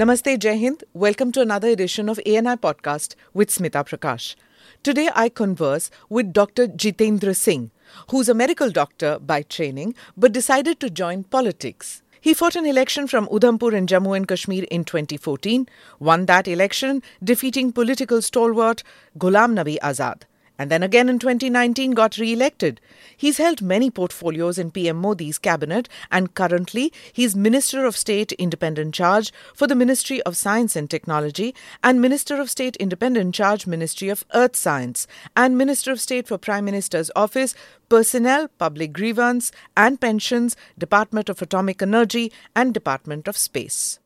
Namaste, Jai Hind. Welcome to another edition of ANI Podcast with Smita Prakash. Today I converse with Dr. Jitendra Singh, who's a medical doctor by training but decided to join politics. He fought an election from Udhampur in Jammu and Kashmir in 2014, won that election, defeating political stalwart Ghulam Nabi Azad and then again in 2019 got re-elected. He's held many portfolios in PM Modi's cabinet and currently he's Minister of State Independent Charge for the Ministry of Science and Technology and Minister of State Independent Charge Ministry of Earth Science and Minister of State for Prime Minister's Office Personnel, Public Grievance and Pensions, Department of Atomic Energy and Department of Space.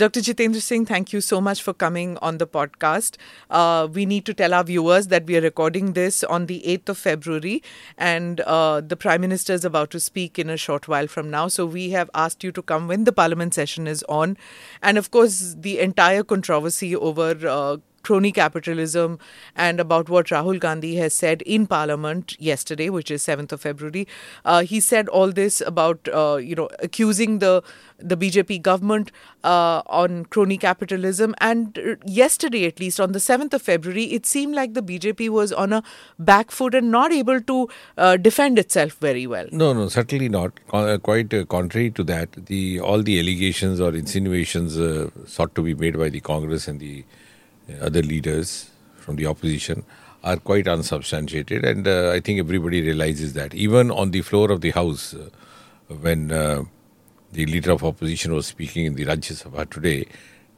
Dr. Jitendra Singh, thank you so much for coming on the podcast. Uh, we need to tell our viewers that we are recording this on the 8th of February, and uh, the Prime Minister is about to speak in a short while from now. So we have asked you to come when the Parliament session is on. And of course, the entire controversy over uh, crony capitalism and about what Rahul Gandhi has said in Parliament yesterday, which is 7th of February. Uh, he said all this about, uh, you know, accusing the the BJP government uh, on crony capitalism. And uh, yesterday, at least on the 7th of February, it seemed like the BJP was on a back foot and not able to uh, defend itself very well. No, no, certainly not. Uh, quite contrary to that, the all the allegations or insinuations sought to be made by the Congress and the other leaders from the opposition are quite unsubstantiated, and uh, I think everybody realizes that. Even on the floor of the House, uh, when uh, the leader of opposition was speaking in the Rajya Sabha today,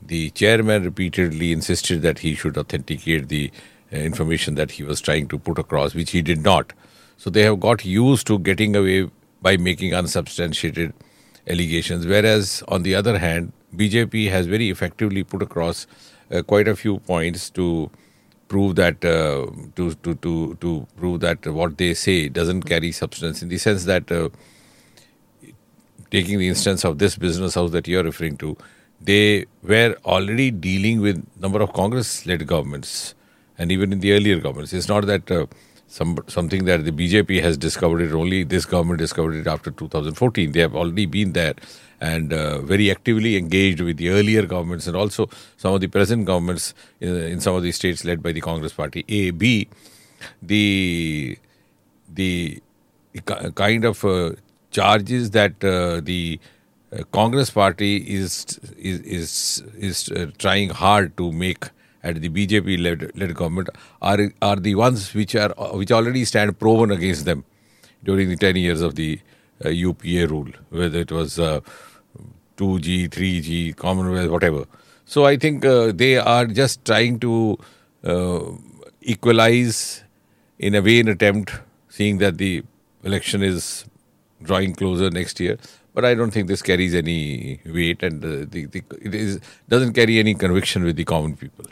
the chairman repeatedly insisted that he should authenticate the uh, information that he was trying to put across, which he did not. So they have got used to getting away by making unsubstantiated allegations, whereas on the other hand, BJP has very effectively put across uh, quite a few points to prove that uh, to, to to to prove that what they say doesn't carry substance in the sense that uh, taking the instance of this business house that you're referring to they were already dealing with number of congress led governments and even in the earlier governments. It's not that uh, some something that the BJP has discovered it only this government discovered it after 2014 they have already been there and uh, very actively engaged with the earlier governments and also some of the present governments in, in some of the states led by the Congress party. A, B, the the kind of uh, charges that uh, the uh, Congress party is is is, is uh, trying hard to make at the BJP led, government are are the ones which are which already stand proven against them during the 10 years of the UPA uh, rule, whether it was 2G, 3G, Commonwealth, whatever. So I think uh, they are just trying to uh, equalize in a an attempt, seeing that the election is drawing closer next year. But I don't think this carries any weight, and uh, the, the, it is doesn't carry any conviction with the common people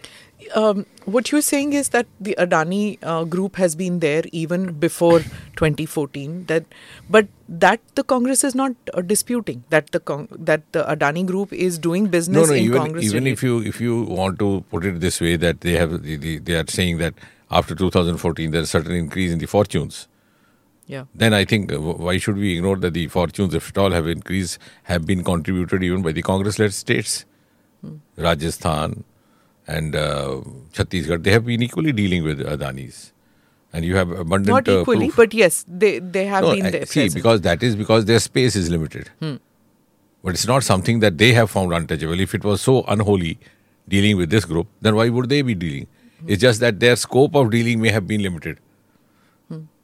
um, what you're saying is that the Adani uh, group has been there even before 2014. That, but that the Congress is not uh, disputing that the Cong- that the Adani group is doing business no, no, in even, Congress. Even if you if you want to put it this way, that they have they, they are saying that after 2014 there's a certain increase in the fortunes. Yeah. Then I think uh, why should we ignore that the fortunes, if at all, have increased, have been contributed even by the Congress-led states, hmm. Rajasthan, and uh, Chhattisgarh, they have been equally dealing with Adani's. And you have abundant. Not uh, equally, proof. but yes, they, they have no, been there. See, present. because that is because their space is limited. Hmm. But it's not something that they have found untouchable. If it was so unholy dealing with this group, then why would they be dealing? Hmm. It's just that their scope of dealing may have been limited.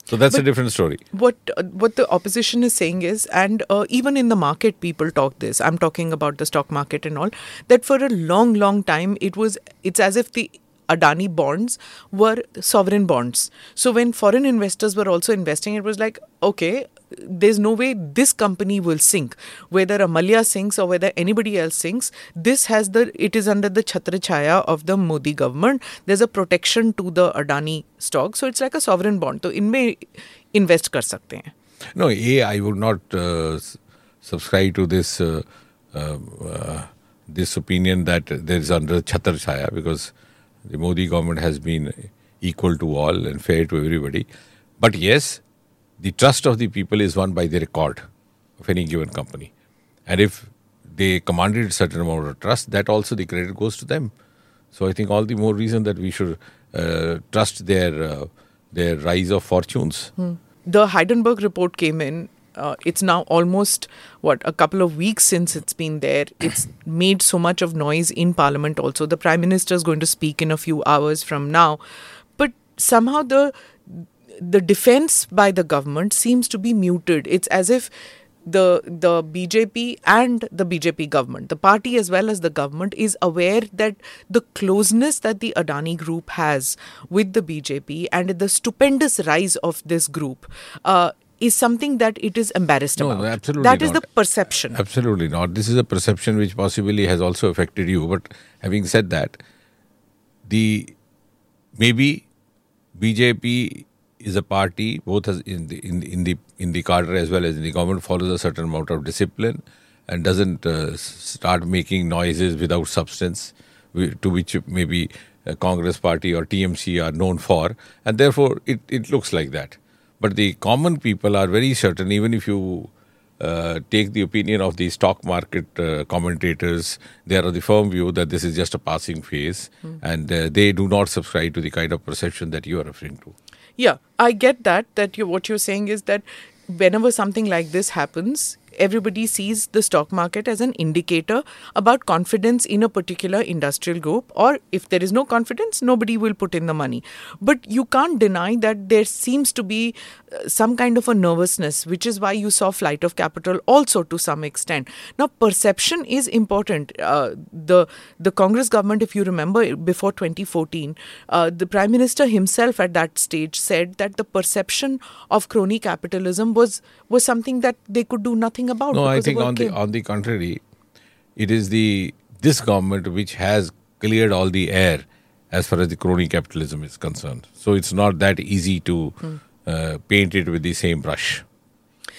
So that's but a different story. What uh, what the opposition is saying is, and uh, even in the market, people talk this. I'm talking about the stock market and all. That for a long, long time, it was. It's as if the Adani bonds were sovereign bonds. So when foreign investors were also investing, it was like, okay, there's no way this company will sink whether amalia sinks or whether anybody else sinks this has the it is under the chhatra chaya of the modi government. There's a protection to the adani stock. So it's like a sovereign bond. So inme invest kar sakte hain. No a i would not uh, subscribe to this uh, uh, uh this opinion that there is under chhatra chaya because the modi government has been equal to all and fair to everybody. But yes the trust of the people is won by the record. of any given company. And if they commanded a certain amount of trust, that also the credit goes to them. So I think all the more reason that we should uh, trust their uh, their rise of fortunes. The Hindenburg report came in. Uh, it's now almost what a couple of weeks since it's been there. It's made so much of noise in Parliament. Also, the Prime Minister is going to speak in a few hours from now, but somehow the the defense by the government seems to be muted. It's as if the the BJP and the BJP government, the party as well as the government, is aware that the closeness that the Adani group has with the BJP and the stupendous rise of this group. Uh, is something that it is embarrassed No, about. absolutely That is not. the perception. Absolutely not. This is a perception which possibly has also affected you. But having said that, the maybe BJP is a party both as in the in the in the in the cadre as well as in the government follows a certain amount of discipline and doesn't uh, start making noises without substance, to which maybe a Congress party or TMC are known for, and therefore it, it looks like that. But the common people are very certain, even if you uh, take the opinion of the stock market uh, commentators, they are of the firm view that this is just a passing phase, and uh, they do not subscribe to the kind of perception that you are referring to. Yeah, I get that. That you what you're saying is that whenever something like this happens, everybody sees the stock market as an indicator about confidence in a particular industrial group, or if there is no confidence, nobody will put in the money. But you can't deny that there seems to be uh, some kind of a nervousness, which is why you saw flight of capital also to some extent. Now, perception is important. Uh, the the Congress government, if you remember, before 2014, uh, the Prime Minister himself at that stage said that the perception of crony capitalism was was something that they could do nothing about. No, I think on the on the contrary, it is the this government which has cleared all the air as far as the crony capitalism is concerned. So it's not that easy to Hmm. uh, paint it with the same brush.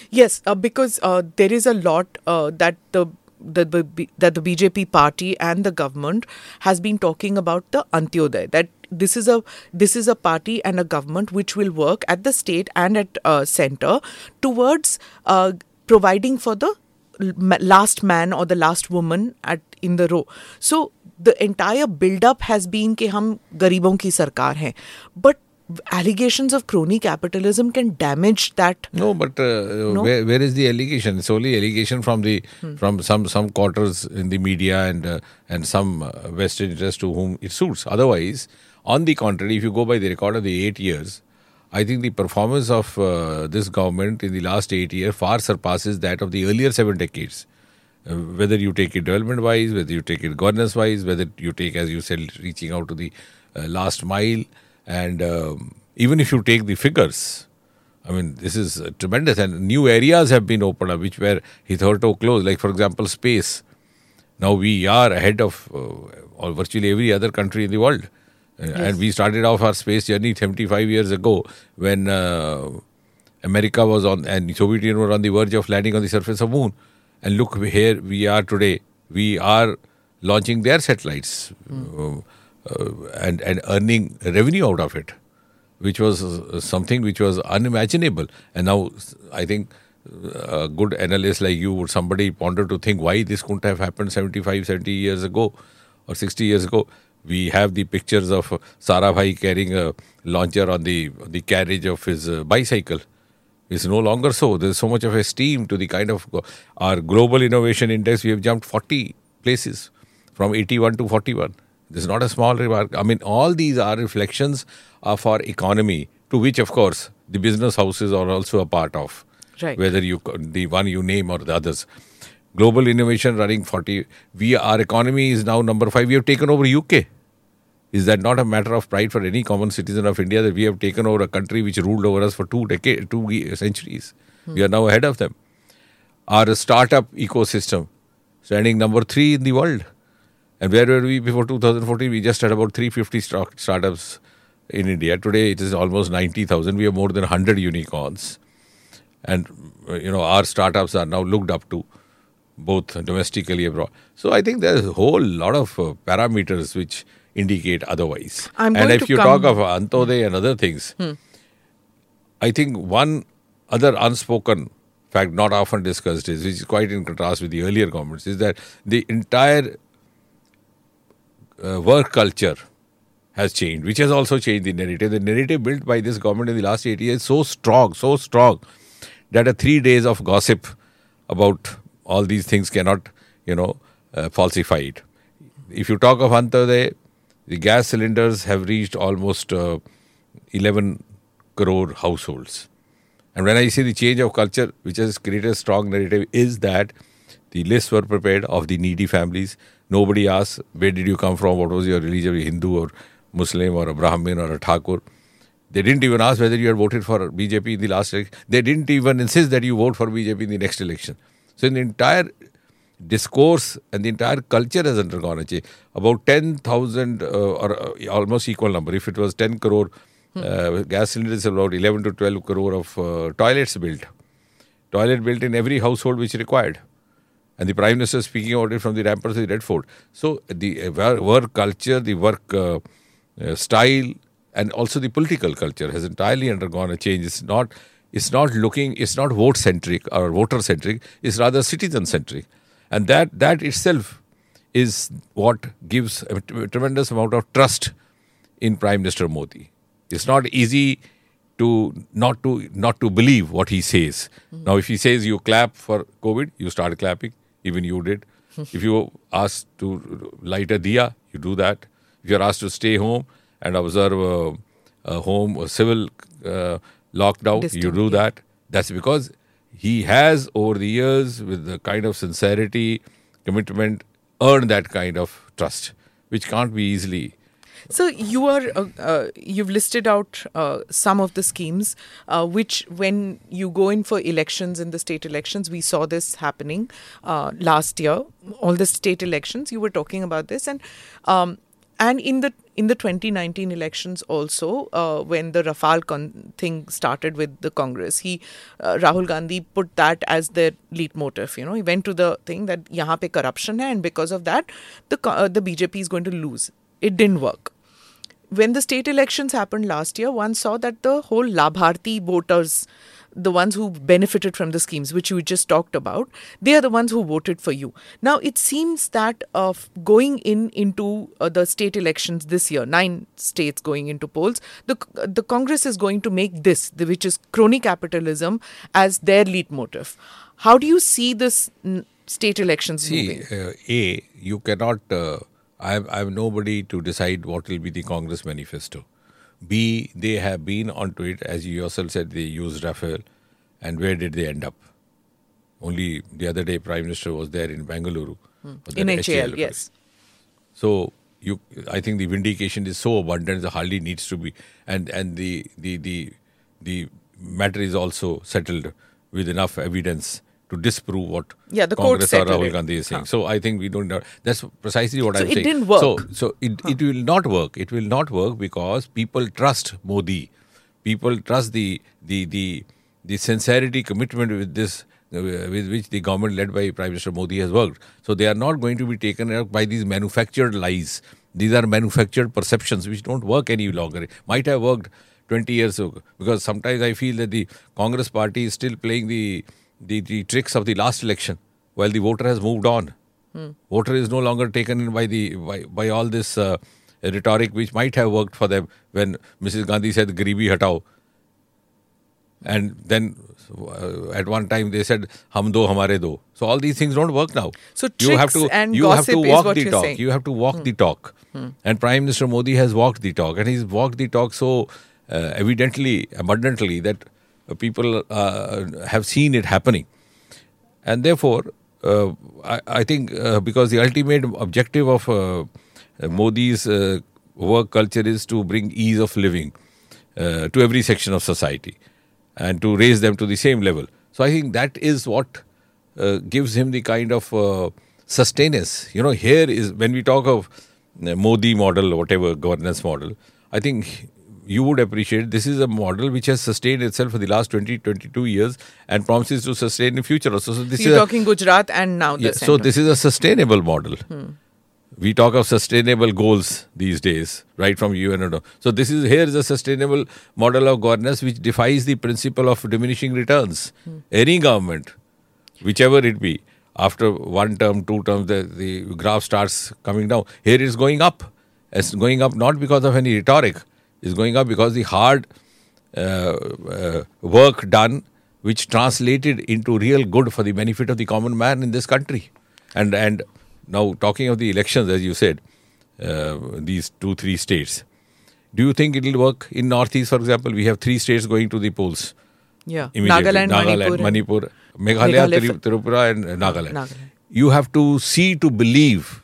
Yes, uh, because uh, there is a lot uh, that the the, the that the BJP party and the government has been talking about the Antyodaya that this is a this is a party and a government which will work at the state and at uh, center towards uh, providing for the l- ma- last man or the last woman at in the row so the entire build up has been कि हम गरीबों की सरकार हैं but allegations of crony capitalism can damage that No, but uh, where, where is the allegation? It's only allegation from the from some some quarters in the media and uh, and some uh, vested interest to whom it suits. Otherwise, on the contrary, if you go by the record of the eight years, I think the performance of uh, this government in the last eight years far surpasses that of the earlier seven decades. Uh, whether you take it development wise, whether you take it governance wise, whether you take, as you said, reaching out to the uh, last mile, and um, even if you take the figures, I mean, this is uh, tremendous, and new areas have been opened up which were hitherto closed. Like, for example, space. Now we are ahead of uh, virtually every other country in the world, Uh, and we started off our space journey 75 years ago when uh, America was on and Soviet Union were on the verge of landing on the surface of moon. And look, here we are today. We are launching their satellites uh, uh, and and earning revenue out of it which was uh, something which was unimaginable. And now I think uh, a good analyst like you would somebody ponder to think why this couldn't have happened 75, 70 years ago or 60 years ago. We have the pictures of uh, Sarabhai carrying a launcher on the the carriage of his uh, bicycle. It's no longer so. There's so much of esteem to the kind of our global innovation index. We have jumped 40 places from 81 to 41. This is not a small remark. I mean, all these are reflections of our economy, to which, of course, the business houses are also a part of. Right. Whether you the one you name or the others. Global innovation running 40. We our economy is now number five. We have taken over UK. Is that not a matter of pride for any common citizen of India that we have taken over a country which ruled over us for two decades, two centuries? We are now ahead of them. Our startup ecosystem standing number three in the world. And where were we before 2014? We just had about 350 stock startups in India. Today it is almost 90,000. We have more than 100 unicorns. And, you know, our startups are now looked up to both domestically abroad. So I think there's a whole lot of uh, parameters which indicate otherwise. I'm and if you come- talk of Antyodaya and other things, I think one other unspoken fact, not often discussed is, which is quite in contrast with the earlier governments, is that the entire uh, work culture has changed, which has also changed the narrative. The narrative built by this government in the last eight years is so strong, so strong, that a three days of gossip about all these things cannot, you know, uh, falsify it. If you talk of Antyodaya, the gas cylinders have reached almost uh, 11 crore households. And when I say the change of culture, which has created a strong narrative, is that the lists were prepared of the needy families. Nobody asked, where did you come from? What was your religion? Hindu or Muslim or a Brahmin or a Thakur? They didn't even ask whether you had voted for BJP in the last election. They didn't even insist that you vote for BJP in the next election. So, in the entire discourse and the entire culture has undergone a change. About 10,000 uh, or uh, almost equal number. If it was 10 crore uh, gas cylinders, about 11 to 12 crore of uh, toilets built. Toilet built in every household which required. And the Prime Minister speaking about it from the ramparts of the Red Fort. So the uh, work culture, the work uh, uh, style, and also the political culture has entirely undergone a change. It's not, it's not looking, it's not vote centric or voter centric. It's rather citizen centric, and that that itself is what gives a tremendous amount of trust in Prime Minister Modi. It's not easy to not to not to believe what he says. Mm-hmm. Now, if he says you clap for COVID, you start clapping. Even you did. if you are asked to light a diya, you do that. If you're asked to stay home and observe a, a home, a civil uh, lockdown, Distant, you do yeah. that. That's because he has, over the years, with the kind of sincerity, commitment, earned that kind of trust, which can't be easily so you are uh, uh, you've listed out uh, some of the schemes uh, which, when you go in for elections in the state elections, we saw this happening uh, last year. All the state elections, you were talking about this, and um, and in the in the 2019 elections also uh, when the rafale con- thing started with the congress he uh, rahul gandhi put that as their lead motive you know. He went to the thing that yahan pe corruption hai and because of that the uh, the bjp is going to lose. It didn't work. When the state elections happened last year, one saw that the whole Labharti voters, the ones who benefited from the schemes, which you just talked about, they are the ones who voted for you. Now, it seems that of going in into uh, the state elections this year, nine states going into polls, the the Congress is going to make this, the, which is crony capitalism, as their lead motive. How do you see this n- state elections see, moving? Uh, a, you cannot. Uh I have, nobody to decide what will be the Congress manifesto. B, they have been onto it, as you yourself said, they used Rafale. And where did they end up? Only the other day, Prime Minister was there in Bangalore. Hmm. In HAL, yes. So you, I think the vindication is so abundant, it hardly needs to be. And and the the the the matter is also settled with enough evidence to disprove what yeah, the Congress or Rahul Gandhi is saying. Huh. So I think we don't know. That's precisely what so I'm it saying. It didn't work. So, so it, huh. it will not work. It will not work because people trust Modi. People trust the the the the sincerity commitment with this uh, with which the government led by Prime Minister Modi has worked. So they are not going to be taken up by these manufactured lies. These are manufactured perceptions which don't work any longer. It might have worked 20 years ago because sometimes I feel that the Congress party is still playing the the, the tricks of the last election while the voter has moved on. Hmm. Voter is no longer taken in by the by, by all this uh, rhetoric which might have worked for them when Mrs. Gandhi said "Garibi hatao," and then uh, at one time they said "Hum do hamare do." So all these things don't work now. So tricks you have to you have to walk the talk. Saying. You have to walk hmm. the talk. Hmm. And Prime Minister Modi has walked the talk, and he's walked the talk so uh, evidently, abundantly that people uh, have seen it happening. And therefore, uh, I, I, think because the ultimate objective of Modi's work culture is to bring ease of living to every section of society and to raise them to the same level. So I think that is what uh, gives him the kind of uh, sustenance. You know, here is when we talk of Modi model, whatever governance model, I think you would appreciate this is a model which has sustained itself for the last 20 22 years and promises to sustain in the future also so this so you're is talking a, gujarat and now yeah, so this is a sustainable model hmm. we talk of sustainable goals these days, right from UN. So this is here is a sustainable model of governance which defies the principle of diminishing returns. Any government, whichever it be, after one term, two terms, the, the graph starts coming down. Here it is going up. It's going up not because of any rhetoric. It's going up because the hard uh, uh, work done, which translated into real good for the benefit of the common man in this country. And and now talking of the elections, as you said, uh, these two three states. Do you think it will work in Northeast, for example? We have three states going to the polls. Yeah. Immediately. Nagaland, Manipur. Manipur, Meghalaya, Meghalaya, Tripura, and Nagaland. Nagaland. You have to see to believe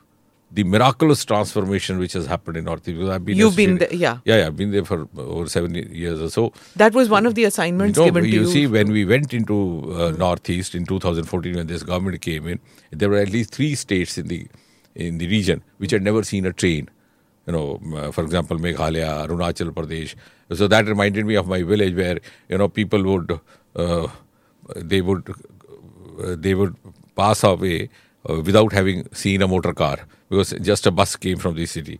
the miraculous transformation which has happened in Northeast. Because I've been You've been there, yeah. yeah, yeah. I've been there for over seven years or so. That was one of the assignments No, given to you you. see, when we went into uh, Northeast in 2014, when this government came in, there were at least three states in the in the region which had never seen a train. You know, uh, for example, Meghalaya, Arunachal Pradesh. So that reminded me of my village, where you know people would uh, they would uh, they would pass away uh, without having seen a motor car because just a bus came from the city,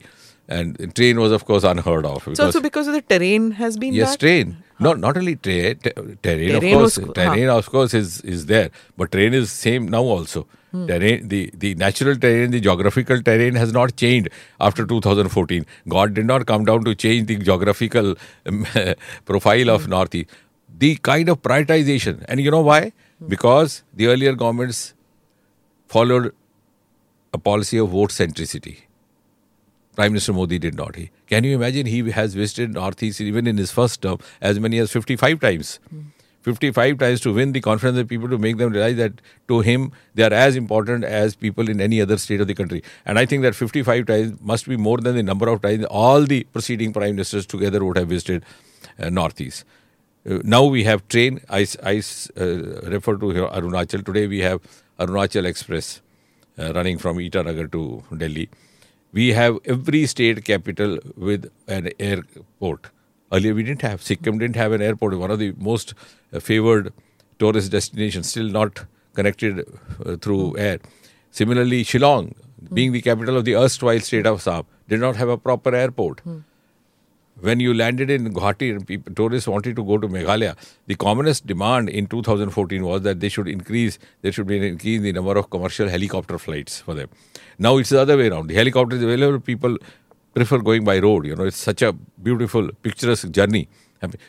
and the train was of course unheard of. it's also because of the terrain has been Yes, that? train. Not not only tra- t- terrain, Terrain of course. was- terrain, of course, is is there, but terrain is same now also. Hmm. Terrain, the the natural terrain, the geographical terrain has not changed after 2014. God did not come down to change the geographical um, profile Hmm. of Northeast. The kind of prioritization, and you know why? Hmm. Because the earlier governments followed a policy of vote centricity. Prime Minister Modi did not. He can you imagine he has visited Northeast even in his first term as many as 55 times. 55 times to win the confidence of people to make them realize that to him they are as important as people in any other state of the country. And I think that 55 times must be more than the number of times all the preceding prime ministers together would have visited uh, Northeast. Uh, now we have train. I, I uh, refer to Arunachal. Today we have Arunachal Express running from Itanagar to Delhi. We have every state capital with an airport. Earlier we didn't have. Sikkim didn't have an airport. One of the most uh, favored tourist destinations, still not connected uh, through air. Similarly, Shillong, being the capital of the erstwhile state of Assam, did not have a proper airport. When you landed in Guwahati people, tourists wanted to go to Meghalaya, the commonest demand in 2014 was that they should increase, there should be an increase in the number of commercial helicopter flights for them. Now it's the other way around. The helicopter is available, people prefer going by road. You know, it's such a beautiful, picturesque journey.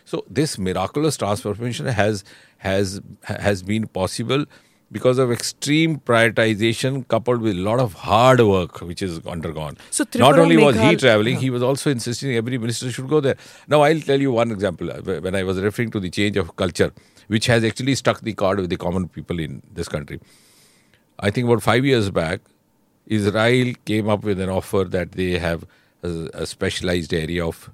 So this miraculous transformation has has has been possible because of extreme prioritization coupled with a lot of hard work which is undergone. So Not only was he traveling, yeah. he was also insisting every minister should go there. Now, I'll tell you one example. uh, When I was referring to the change of culture, which has actually struck the chord with the common people in this country. I think about five years back, Israel came up with an offer that they have a, a specialized area of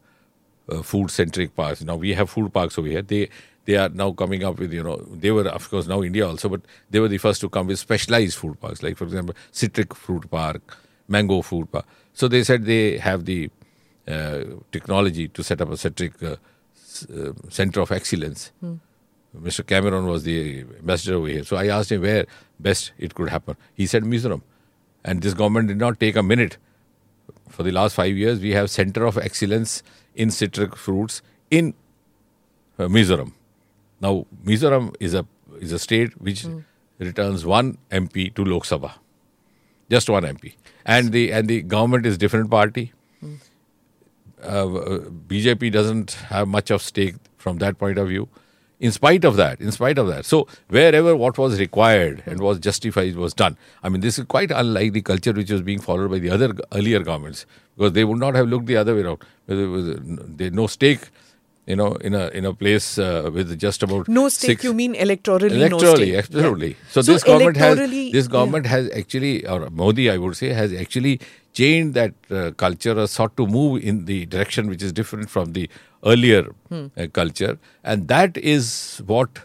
uh, food-centric parks. Now we have food parks over here. They they are now coming up with you know they were of course now India also, but they were the first to come with specialized food parks. Like for example, citric fruit park, mango food park. So they said they have the uh, technology to set up a citric uh, uh, center of excellence. Mr. Carmon was the ambassador over here. So I asked him where best it could happen. He said Mizoram. And this government did not take a minute. For the last five years, we have center of excellence in citric fruits in uh, Mizoram. Now, Mizoram is a is a state which hmm. returns one MP to Lok Sabha, just one MP, and the and the government is different party. Hmm. Uh, uh BJP doesn't have much of stake from that point of view. In spite of that, in spite of that, so wherever what was required and hmm. was justified was done. I mean, this is quite unlike the culture which was being followed by the other earlier governments because they would not have looked the other way around. There was no stake, you know, in a in a place uh, with just about No stake, six, you mean electorally, no electorally, stake. absolutely. Yeah. So, this government has this yeah. has actually, or Modi, I would say, has actually changed that uh, culture or sought to move in the direction which is different from the earlier Hmm. uh, culture, and that is what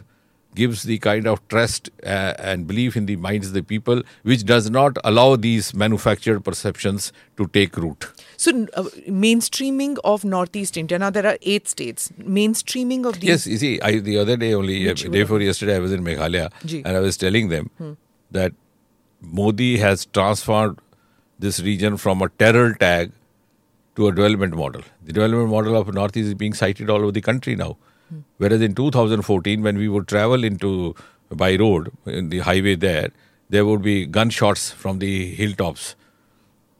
gives the kind of trust uh, and belief in the minds of the people, which does not allow these manufactured perceptions to take root. So, uh, mainstreaming of Northeast India. Now, there are eight states. Mainstreaming of these. Yes, you see, I, the other day only, uh, day before yesterday, I was in Meghalaya Ji. and I was telling them that Modi has transformed this region from a terror tag to a development model. The development model of Northeast is being cited all over the country now. Whereas in 2014, when we would travel into by road in the highway there, there would be gunshots from the hilltops.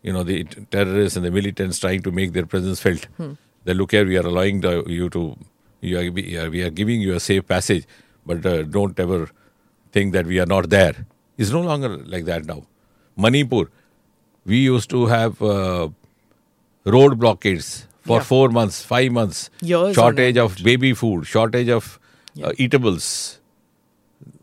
You know, the terrorists and the militants trying to make their presence felt. They look here, we are allowing the, you to, you are we are giving you a safe passage, but uh, don't ever think that we are not there. It's no longer like that now. Manipur, we used to have uh, road blockades for Yeah. four months, five months, Years shortage of baby food, shortage of Yeah. uh, eatables.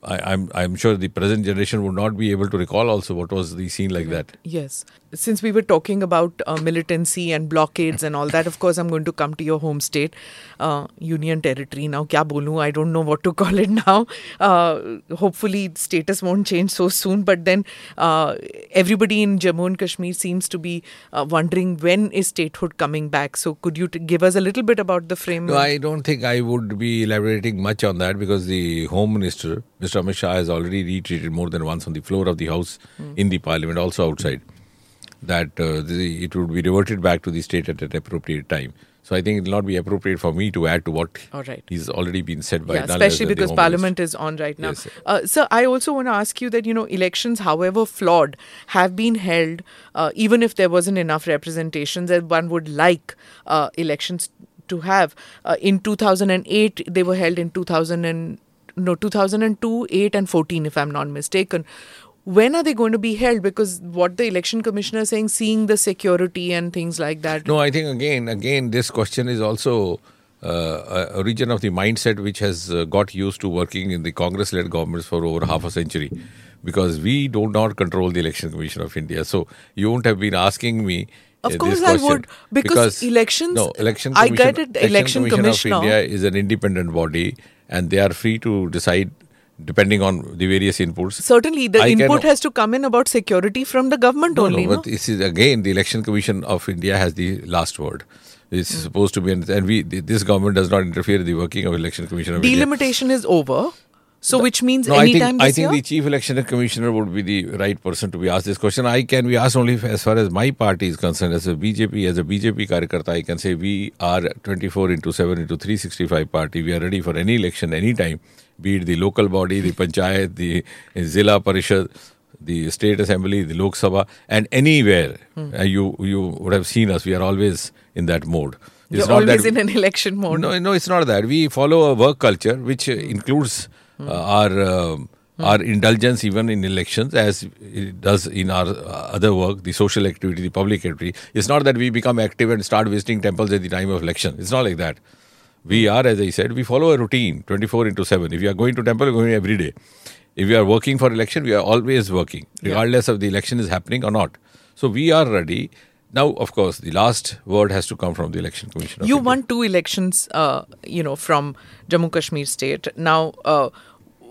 I, I'm I'm sure the present generation would not be able to recall also what was the scene like that. Yes. Since we were talking about uh, militancy and blockades and all that, of course, I'm going to come to your home state, uh, Union Territory. Now, kya bolu? I don't know what to call it now. Uh, hopefully, status won't change so soon. But then, uh, everybody in Jammu and Kashmir seems to be uh, wondering when is statehood coming back. So, could you t- give us a little bit about the framework? No, I don't think I would be elaborating much on that because the Home Minister, Mr. Amit Shah, has already retreated more than once on the floor of the House in the Parliament, also outside, that uh, the, it would be reverted back to the state at an appropriate time. So I think it will not be appropriate for me to add to what All right. he's already been said by yeah, especially because Parliament is on right now. Yes, sir. uh, so I also want to ask you that you know elections, however flawed, have been held, uh, even if there wasn't enough representation that one would like uh, elections to have. Uh, in 2008, they were held in 2000 and no 2002, 8, and 14, if I'm not mistaken. When are they going to be held? Because what the election commissioner is saying, seeing the security and things like that. No, I think again, again, this question is also uh, a region of the mindset which has uh, got used to working in the Congress-led governments for over half a century, because we do not control the Election Commission of India. So you won't have been asking me. Of uh, course this I would, because elections- No, election. Commission, I Commission, get it, election Commission commissioner- of India is an independent body, and they are free to decide depending on the various inputs. Certainly, the I input cannot- has to come in about security from the government no, only. no, No, but this is again the Election Commission of India has the last word. It's Hmm. supposed to be, and we this government does not interfere in the working of Election Commission of India. Delimitation is over. So, which means No, I anytime think I think year? the chief election commissioner would be the right person to be asked this question. I can be asked only as far as my party is concerned. As a BJP, as a BJP karyakarta, I can say we are 24 into 7 into 365 party. We are ready for any election, anytime, be it the local body, the panchayat, the zilla parishad, the state assembly, the Lok Sabha, and anywhere. Hmm. Uh, you you would have seen us. We are always in that mode. It's You're not that always in an election mode. no, no, it's not that. We follow a work culture which uh, includes uh, our uh, our indulgence even in elections, as it does in our uh, other work, the social activity, the public activity. It's not that we become active and start visiting temples at the time of election. It's not like that. We are, as I said, we follow a routine, 24 into 7. If you are going to temple, you're going every day. If you are working for election, we are always working, regardless of the election is happening or not. So we are ready. Now, of course, the last word has to come from the election commission. you India. won two elections, uh, you know, from Jammu Kashmir state. Now, uh,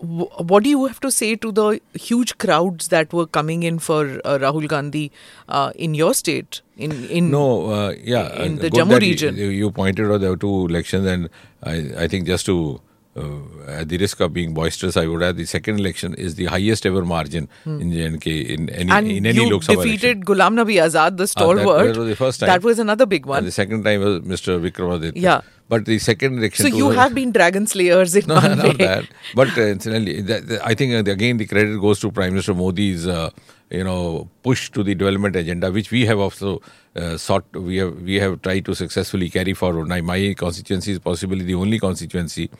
what do you have to say to the huge crowds that were coming in for uh, Rahul Gandhi uh, in your state? In in No, uh, yeah. in uh, the Jammu region. You, you pointed out there were two elections, and I, I think just to, at the risk of being boisterous, I would add the second election is the highest ever margin in JNK in any Hmm. and in any you Lok Sabha defeated election. Ghulam Nabi Azad, the stalwart. that was the first time. That was another big one. And the second time was Mr. Vikramaditya. Yeah. But the second election. so you have been dragon slayers in no, one not way. that. But uh, incidentally, that, that- I think uh, again the credit goes to Prime Minister Modi's, uh, you know, push to the development agenda, which we have also uh, sought. We have we have tried to successfully carry forward. Now, my constituency is possibly the only constituency uh,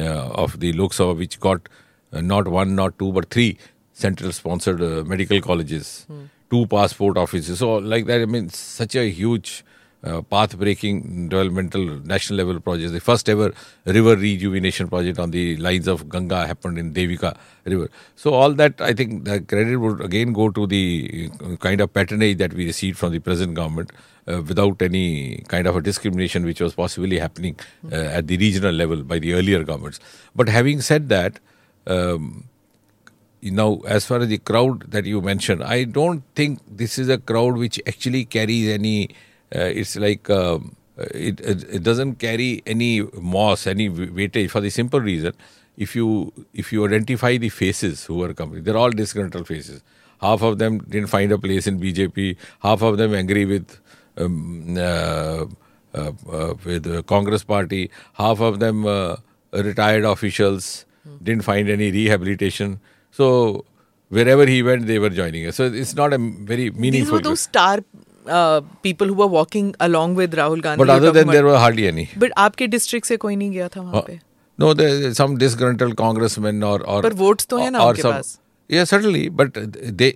of the Lok Sabha which got uh, not one, not two, but three central sponsored uh, medical colleges, two passport offices. So, like that, I mean, such a huge uh, path breaking developmental national level projects. The first ever river rejuvenation project on the lines of Ganga happened in Devika River. So, all that I think the credit would again go to the kind of patronage that we received from the present government. Uh, without any kind of a discrimination which was possibly happening uh, at the regional level by the earlier governments. But having said that, um, now as far as the crowd that you mentioned i don't think this is a crowd which actually carries any it's like um, it, it it doesn't carry any moss any weightage for the simple reason if you if you identify the faces who are coming they're all disgruntled faces Half of them didn't find a place in BJP. Half of them angry with um, uh, uh, uh, with the Congress party. Half of them uh, retired officials didn't find any rehabilitation. So wherever he went, they were joining us. So it's not a very meaningful. These were those star uh, people who were walking along with Rahul Gandhi. but you're other talking than there about. were hardly any. But आपके district से कोई नहीं गया था वहाँ पे No, there some disgruntled congressmen or or. पर votes तो हैं ना or उनके some- pass. Yeah, certainly, but they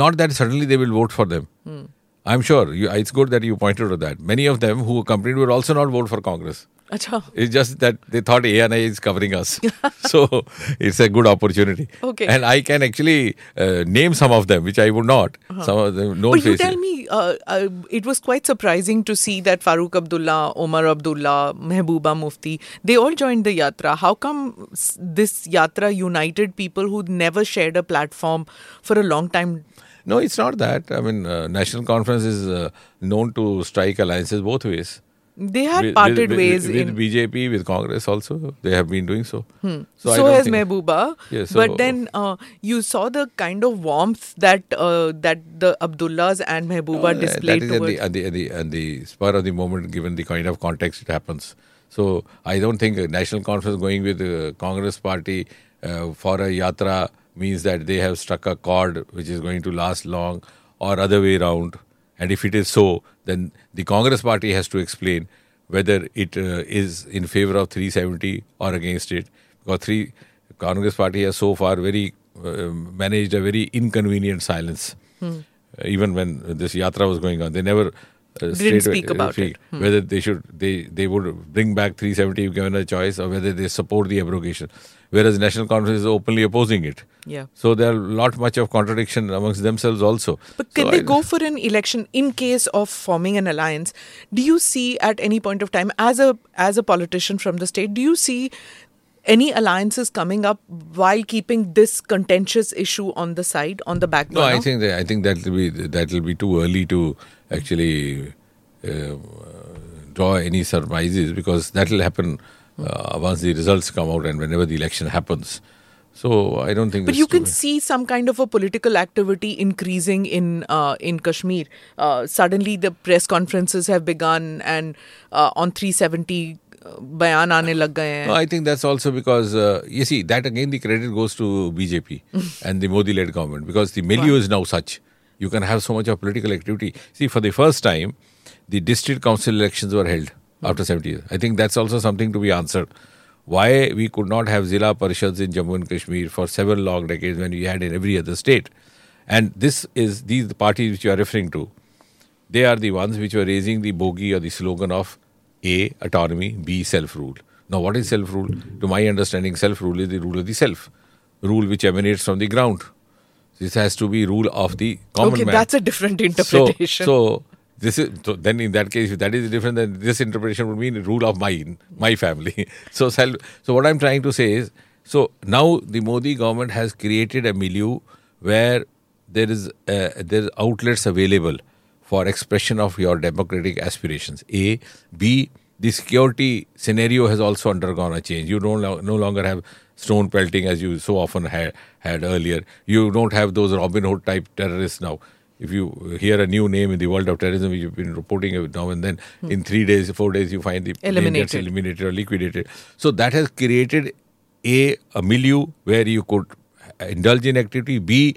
not that suddenly they will vote for them. Hmm. I'm sure. You, it's good that you pointed to that. Many of them who accompanied will also not vote for Congress. Achha. It's just that they thought ANI is covering us. so it's a good opportunity. Okay. And I can actually uh, name some of them, which I would not. Uh-huh. Some of them, no But you tell me, uh, uh, it was quite surprising to see that Farooq Abdullah, Omar Abdullah, Mehbooba Mufti, they all joined the Yatra. How come this Yatra united people who never shared a platform for a long time? No, it's not that. I mean, uh, National Conference is uh, known to strike alliances both ways. They had With- parted with, ways with, in. BJP, with Congress also. They have been doing so. So, So, has think- Mehbooba. Yeah, so- but then uh, you saw the kind of warmth that uh, that the Abdullahs and Mehbooba Uh, displayed that is at towards. the, at, the, at, the, at the spur of the moment, given the kind of context it happens. So I don't think a national conference going with the Congress party uh, for a yatra means that they have struck a chord which is going to last long, or other way around. And if it is so, then the Congress party has to explain whether it uh, is in favor of 370 or against it. Because three Congress party has so far very uh, managed a very inconvenient silence. Hmm. Uh, even when this yatra was going on, they never uh, away, speak about it. Hmm. Whether they should they they would bring back 370 if given a choice, or whether they support the abrogation. Whereas National Conference is openly opposing it. Yeah. So there are lot much of contradiction amongst themselves also. But can So they I- go for an election in case of forming an alliance? Do you see at any point of time, as a as a politician from the state, do you see any alliances coming up while keeping this contentious issue on the side, on the back No. I think that, I think that will be that will be too early to actually uh, draw any surmises because that will happen uh, once the results come out and whenever the election happens. So I don't think. But you can see some kind of a political activity increasing in uh, in Kashmir. Uh, suddenly, the press conferences have begun, and uh, on 370 bayan aane lag gaye hain. No, I think that's also because uh, you see that again the credit goes to BJP and the Modi-led government because the milieu is now such you can have so much of political activity. See, for the first time, the district council elections were held after 70 years. I think that's also something to be answered. Why we could not have Zilla Parishads in Jammu and Kashmir for several long decades when we had in every other state, and this is these parties which you are referring to they are the ones which were raising the bogey or the slogan of A, autonomy, B, self rule. Now, what is self rule? To my understanding, self rule is the rule of the self, rule which emanates from the ground. This has to be rule of the common okay, man. that's a different interpretation. so so this is so then in that case, if that is different, then this interpretation would mean rule of my my family. so self. So what I'm trying to say is, so now the Modi government has created a milieu where there is uh, there are outlets available for expression of your democratic aspirations. A, B. The security scenario has also undergone a change. You don't lo- no longer have stone pelting as you so often had had earlier. You don't have those Robin Hood type terrorists now if you hear a new name in the world of terrorism, which you've been reporting it now and then, hmm. in three days, four days, you find the Eliminated. eliminated or liquidated. So that has created a, a milieu where you could uh, indulge in activity, B,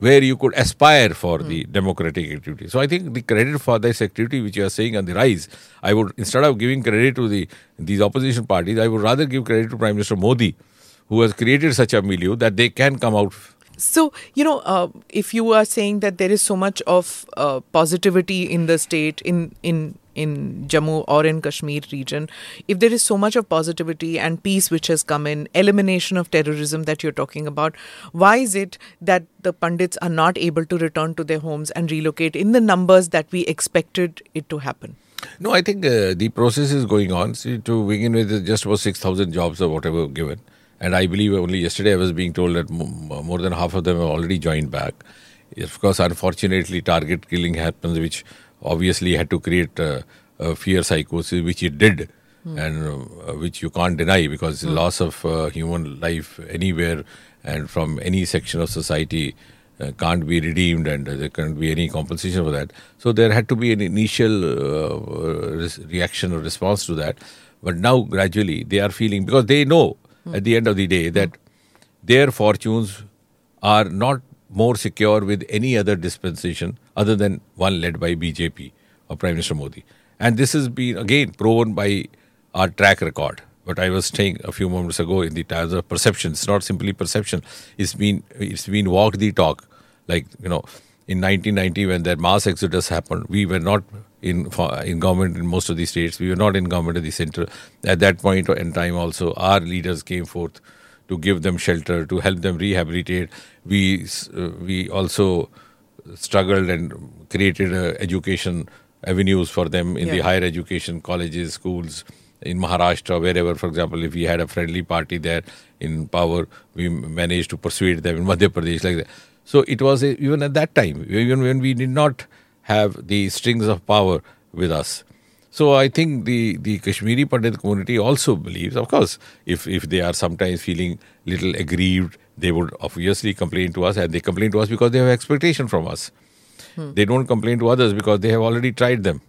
where you could aspire for the democratic activity. So I think the credit for this activity which you are saying on the rise, I would instead of giving credit to the these opposition parties, I would rather give credit to Prime Minister Modi, who has created such a milieu that they can come out So, you know, uh, if you are saying that there is so much of uh, positivity in the state, in, in, in Jammu or in Kashmir region, if there is so much of positivity and peace which has come in, elimination of terrorism that you're talking about, why is it that the Pandits are not able to return to their homes and relocate in the numbers that we expected it to happen? No, I think uh, the process is going on. See, to begin with, it's just about 6,000 jobs or whatever given. And I believe only yesterday I was being told that more than half of them have already joined back. Of course, unfortunately, target killing happens, which obviously had to create uh, a fear psychosis, which it did, and uh, which you can't deny because the loss of uh, human life anywhere and from any section of society uh, can't be redeemed and uh, there can't be any compensation for that. So there had to be an initial uh, res- reaction or response to that. But now gradually they are feeling because they know at the end of the day that their fortunes are not more secure with any other dispensation other than one led by BJP or Prime Minister Modi. And this has been again proven by our track record. What I was saying a few moments ago in the terms of perception, it's not simply perception. It's been it's been walk the talk. Like you know, in 1990 when that mass exodus happened, we were not in in government in most of the states. We were not in government at the center. At that point in time, also our leaders came forth to give them shelter, to help them rehabilitate. We uh, we also struggled and created uh, education avenues for them in the higher education colleges, schools in Maharashtra, wherever. For example, if we had a friendly party there in power, we managed to persuade them in Madhya Pradesh like that. So it was a, even at that time, even when we did not have the strings of power with us. So I think the, the Kashmiri Pandit community also believes, of course, if, if they are sometimes feeling little aggrieved, they would obviously complain to us and they complain to us because they have expectation from us. Hmm. they don't complain to others because they have already tried them.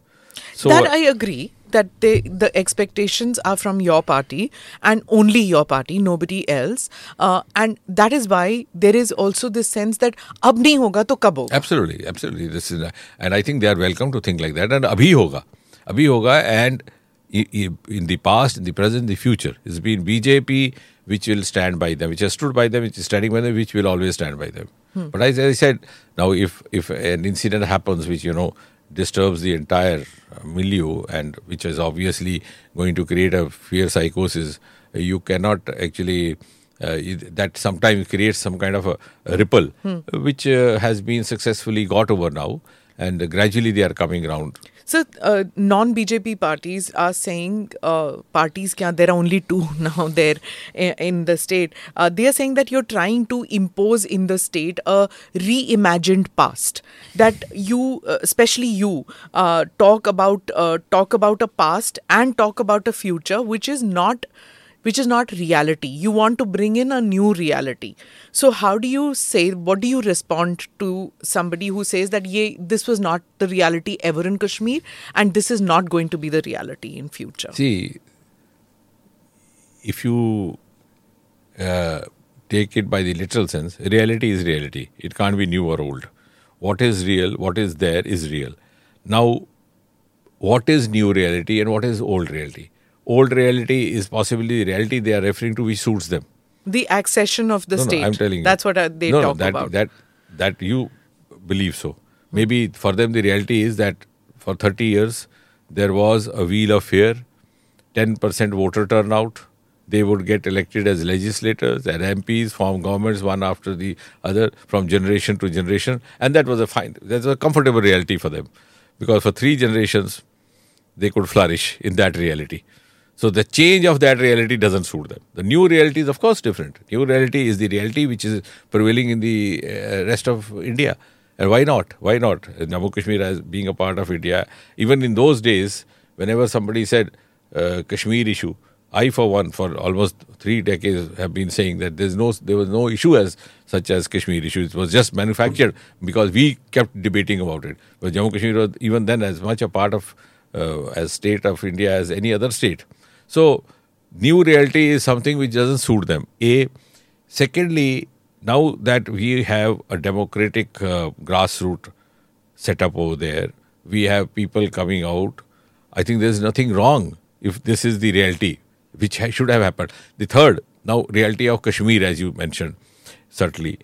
So that i agree that they the expectations are from your party and only your party nobody else. Uh, and that is why there is also this sense that ab nahi hoga to kab hoga. Absolutely absolutely. This is and i think they are welcome to think like that. And abhi hoga abhi hoga and in the past in the present in the future. It's been bjp which will stand by them, which has stood by them, which is standing by them, which will always stand by them. But as I said, now if if an incident happens which you know disturbs the entire uh, milieu and which is obviously going to create a fear psychosis, you cannot actually uh, that sometimes creates some kind of a, a ripple, which uh, has been successfully got over now, and gradually they are coming around. So, uh, non BJP parties are saying, uh, parties kya, there are only two now there in the state. Uh, they are saying that you're trying to impose in the state a reimagined past. That you, uh, especially you, uh, talk about uh, talk about a past and talk about a future which is not which is not reality. You want to bring in a new reality. So how do you say what do you respond to somebody who says that Ye, this was not the reality ever in Kashmir and this is not going to be the reality in future? See, if you uh, take it by the literal sense, reality is reality. It can't be new or old. What is real, what is there is real. Now, what is new reality and what is old reality? Old reality is possibly the reality they are referring to which suits them. The accession of the No, no, state. I'm telling you. That's what uh, they no, no, talk that, about. That that you believe so. Maybe for them the reality is that for 30 years there was a wheel of fear, 10% voter turnout. They would get elected as legislators and MPs, form governments one after the other from generation to generation, and that was a fine. That's a comfortable reality for them, because for three generations they could flourish in that reality. So the change of that reality doesn't suit them. The new reality is, of course, different. New reality is the reality which is prevailing in the uh, rest of India. And why not? Why not? Jammu Kashmir as being a part of India. Even in those days, whenever somebody said uh, Kashmir issue, I, for one, for almost three decades, have been saying that there's no, there was no issue as such as Kashmir issue. It was just manufactured because we kept debating about it. But Jammu Kashmir was even then as much a part of uh, as state of India as any other state. So, new reality is something which doesn't suit them. A, secondly, now that we have a democratic uh, grassroots set up over there, we have people coming out. I think there's nothing wrong if this is the reality, which should have happened. The third, now reality of Kashmir, as you mentioned, certainly,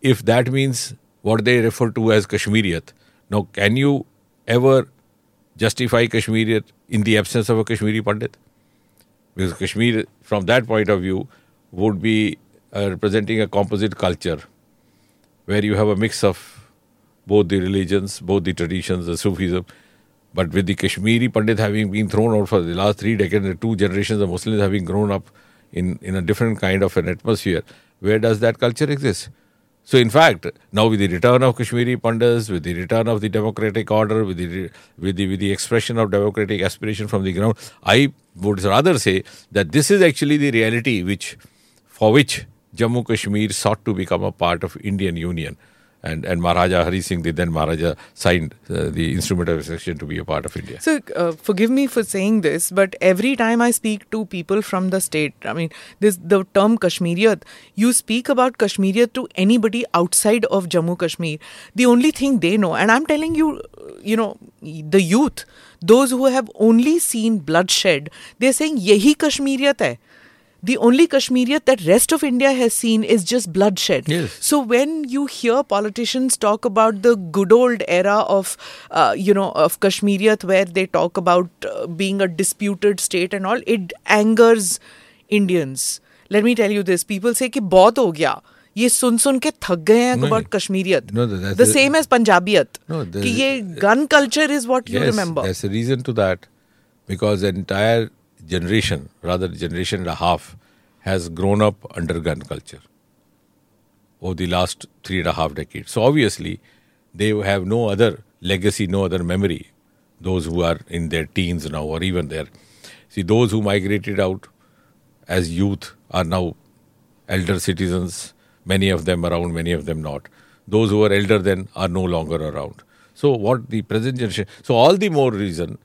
if that means what they refer to as Kashmiriyat. Now, can you ever justify Kashmiriyat in the absence of a Kashmiri Pandit? Because Kashmir, from that point of view, would be uh, representing a composite culture where you have a mix of both the religions, both the traditions, the Sufism. But with the Kashmiri Pandit having been thrown out for the last three decades, the two generations of Muslims having grown up in, in a different kind of an atmosphere, where does that culture exist? So, in fact, now with the return of Kashmiri Pandits, with the return of the democratic order, with the with the with the expression of democratic aspiration from the ground, I would rather say that this is actually the reality which, for which Jammu Kashmir sought to become a part of Indian Union, and and Maharaja Hari Singh, the then Maharaja, signed uh, the instrument of accession to be a part of India. So, uh, forgive me for saying this, but every time I speak to people from the state, I mean, this the term Kashmiriyat, you speak about Kashmiriyat to anybody outside of Jammu Kashmir. The only thing they know, and I'm telling you, you know, the youth, those who have only seen bloodshed, they're saying yehi Kashmiriyat hai the only Kashmiriyat that rest of India has seen is just bloodshed. Yes. So when you hear politicians talk about the good old era of, uh, you know, of Kashmiriyat, where they talk about uh, being a disputed state and all, it angers Indians. Let me tell you this: people say कि बहुत हो गया. ये सुन सुन के थक गए हैं नहीं, about Kashmiriyat. No, that's the the- same as Punjabiyat. No, कि there's- ये gun culture is what you yes, remember. there's a reason to that because the entire generation, rather generation and a half, has grown up under gun culture over the last three and a half decades. So obviously, they have no other legacy, no other memory. Those who are in their teens now, or even there, see those who migrated out as youth are now elder citizens. Many of them around, many of them not. Those who are elder then are no longer around. So what the present generation? So all the more reason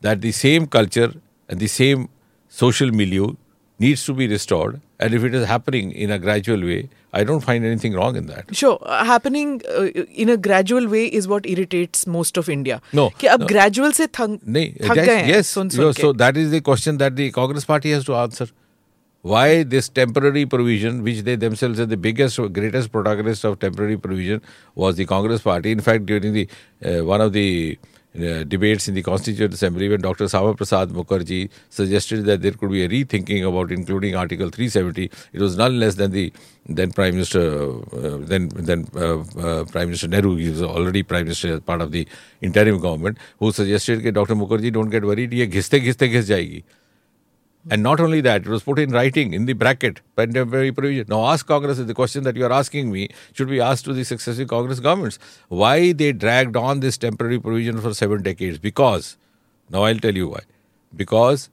that the same culture and the same social milieu needs to be restored. And if it is happening in a gradual way, I don't find anything wrong in that. Sure. Uh, happening uh, in a gradual way is what irritates most of India. No. Ki ab no. gradual se thang, thang yes, yes sun, sun so that is the question that the Congress party has to answer. Why this temporary provision, which they themselves are the biggest, greatest protagonist of temporary provision, was the Congress party. In fact, during the uh, one of the uh, debates in the Constituent Assembly when Dr. Syama Prasad Mukherjee suggested that there could be a rethinking about including Article 370, it was none less than the then Prime Minister, uh, then then uh, uh, Prime Minister Nehru, who is was already Prime Minister as part of the interim government, who suggested that Dr. Mukherjee don't get worried, ये घिसते घिसते घिस जाएगी and not only that, it was put in writing in the bracket, temporary provision. Now ask Congress, the question that you are asking me should be asked to the successive Congress governments. Why they dragged on this temporary provision for seven decades? Because, now I'll tell you why. Because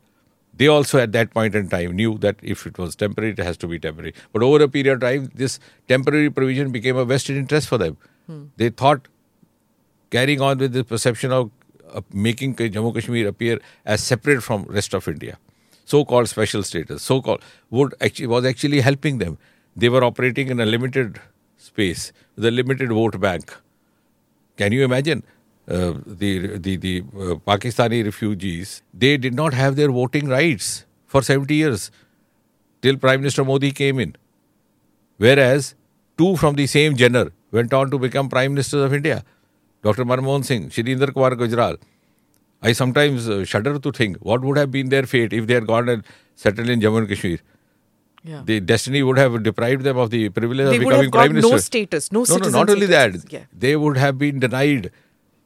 they also at that point in time knew that if it was temporary, it has to be temporary. But over a period of time, this temporary provision became a vested interest for them. They thought carrying on with the perception of uh, making Jammu Kashmir appear as separate from rest of India, so-called special status, so-called would actually was actually helping them. They were operating in a limited space with a limited vote bank. Can you imagine? Uh, the the the uh, Pakistani refugees they did not have their voting rights for 70 years till Prime Minister Modi came in. Whereas two from the same gender went on to become Prime Ministers of India. Dr. Manmohan Singh, Shrinder Kumar Gujral. I sometimes uh, shudder to think what would have been their fate if they had gone and settled in Jammu and Kashmir. Yeah. The destiny would have deprived them of the privilege They of would have becoming Prime got no status, no no, no, not only that. Yeah. They would have been denied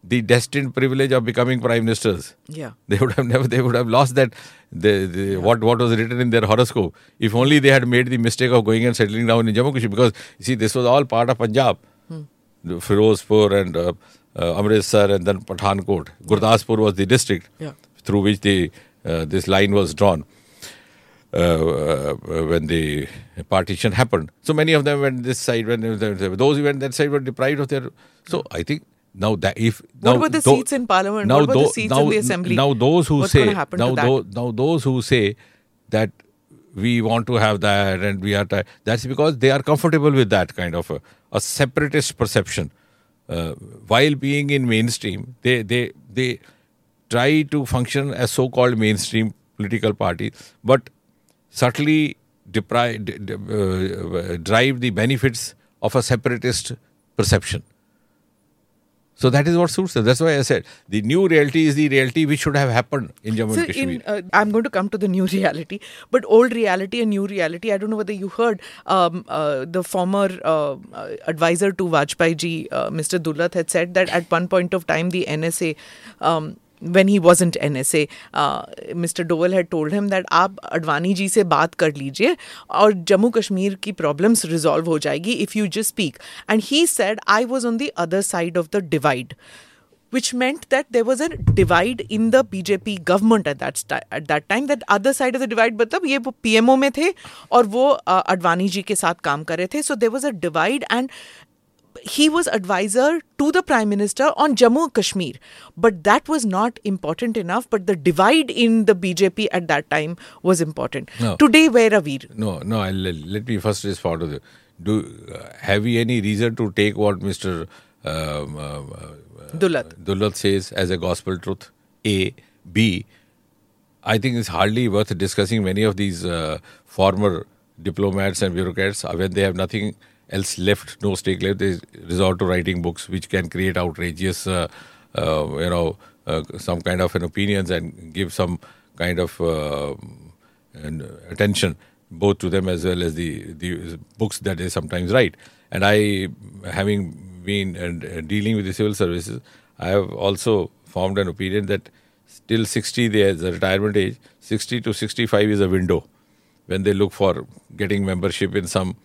the destined privilege of becoming Prime Ministers. Yeah. They would have never. They would have lost that. The, the what what was written in their horoscope. If only they had made the mistake of going and settling down in Jammu Kashmir, because you see, this was all part of Punjab, the Firozpur and uh, Amritsar, and then Pathankot. Gurdaspur was the district Yeah. through which the uh, this line was drawn. Uh, uh, when the partition happened, so many of them went this side. When those who went that side were deprived of their. So I think now that if What now were the tho- seats in parliament? Now What were the seats now, in the assembly? Now those who What's say now tho- now those who say that we want to have that and we are that's because they are comfortable with that kind of a, a separatist perception. Uh, while being in mainstream, they they they try to function as so-called mainstream political parties, but subtly deprive, uh, drive the benefits of a separatist perception. So that is what suits them. That's why I said the new reality is the reality which should have happened in Jammu So and Kashmir. in, uh, I'm going to come to the new reality, but old reality and new reality. I don't know whether you heard um, uh, the former uh, uh, advisor to Vajpayee ji, uh, Mr. Dulat, had said that at one point of time the NSA. Um, when he wasn't NSA, uh, Mr. Dole had told him that आप अडवाणी जी से बात कर लीजिए और जम्मू कश्मीर की problems resolve हो जाएगी if you just speak and he said I was on the other side of the divide which meant that there was a divide in the BJP government at that sti- at that time. That other side of the divide, मतलब ये वो PMO में थे और वो uh, Advani ji के साथ काम कर रहे थे. So there was a divide and he was advisor to the Prime Minister on Jammu Kashmir. But that was not important enough. But the divide in the BJP at that time was important. No. Today, where are we? No, no. I'll, let me first respond to the. Do uh, have we any reason to take what Mr. Um, uh, Dulat. Dulat says as a gospel truth? A, B. I think it's hardly worth discussing many of these uh, former diplomats and bureaucrats uh, when they have nothing else left, no stake left. They resort to writing books which can create outrageous, uh, uh, you know, uh, some kind of an opinions and give some kind of uh, attention both to them as well as the the books that they sometimes write. And I, having been uh, dealing with the civil services, I have also formed an opinion that till 60 there's a retirement age 60 to 65 is a window when they look for getting membership in some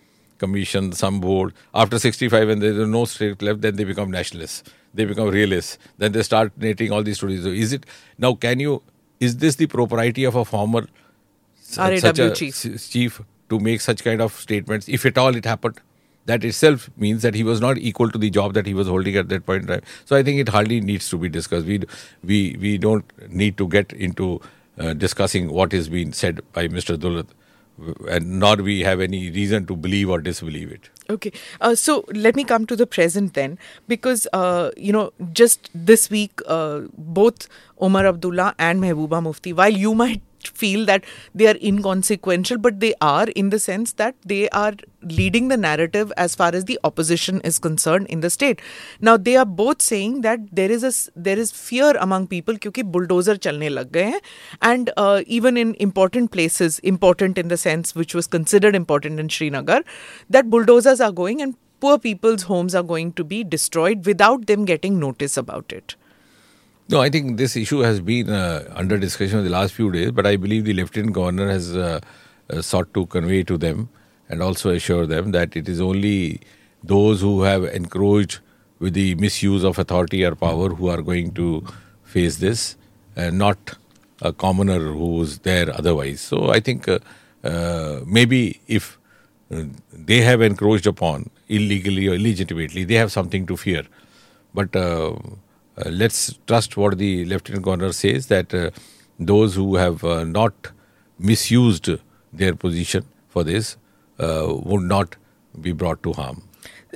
commission some board. After 65 when there's no state left then they become nationalists. They become realists. Then they start narrating all these stories so is it now can you is this the propriety of a former such RAW a chief. chief to make such kind of statements? If at all it happened that itself means that he was not equal to the job that he was holding at that point in time. So i think it hardly needs to be discussed. We we we don't need to get into uh, discussing what is being said by mr dulat and nor we have any reason to believe or disbelieve it. Okay, uh, so let me come to the present then, because uh, you know, just this week, uh, both Omar Abdullah and Mehbooba Mufti, while you might feel that they are inconsequential, but they are in the sense that they are leading the narrative as far as the opposition is concerned in the state. Now they are both saying that there is a s- there is fear among people क्योंकि bulldozer चलने लग गए हैं, and uh, even in important places, important in the sense which was considered important in Srinagar, that bulldozers are going and poor people's homes are going to be destroyed without them getting notice about it. No, I think this issue has been uh, under discussion in the last few days, but I believe the Lieutenant Governor has uh, uh, sought to convey to them and also assure them that it is only those who have encroached with the misuse of authority or power who are going to face this, and not a commoner who's there otherwise. So I think uh, uh, maybe if uh, they have encroached upon illegally or illegitimately, they have something to fear. But let's trust what the Lieutenant Governor says that uh, those who have uh, not misused their position for this uh, would not be brought to harm.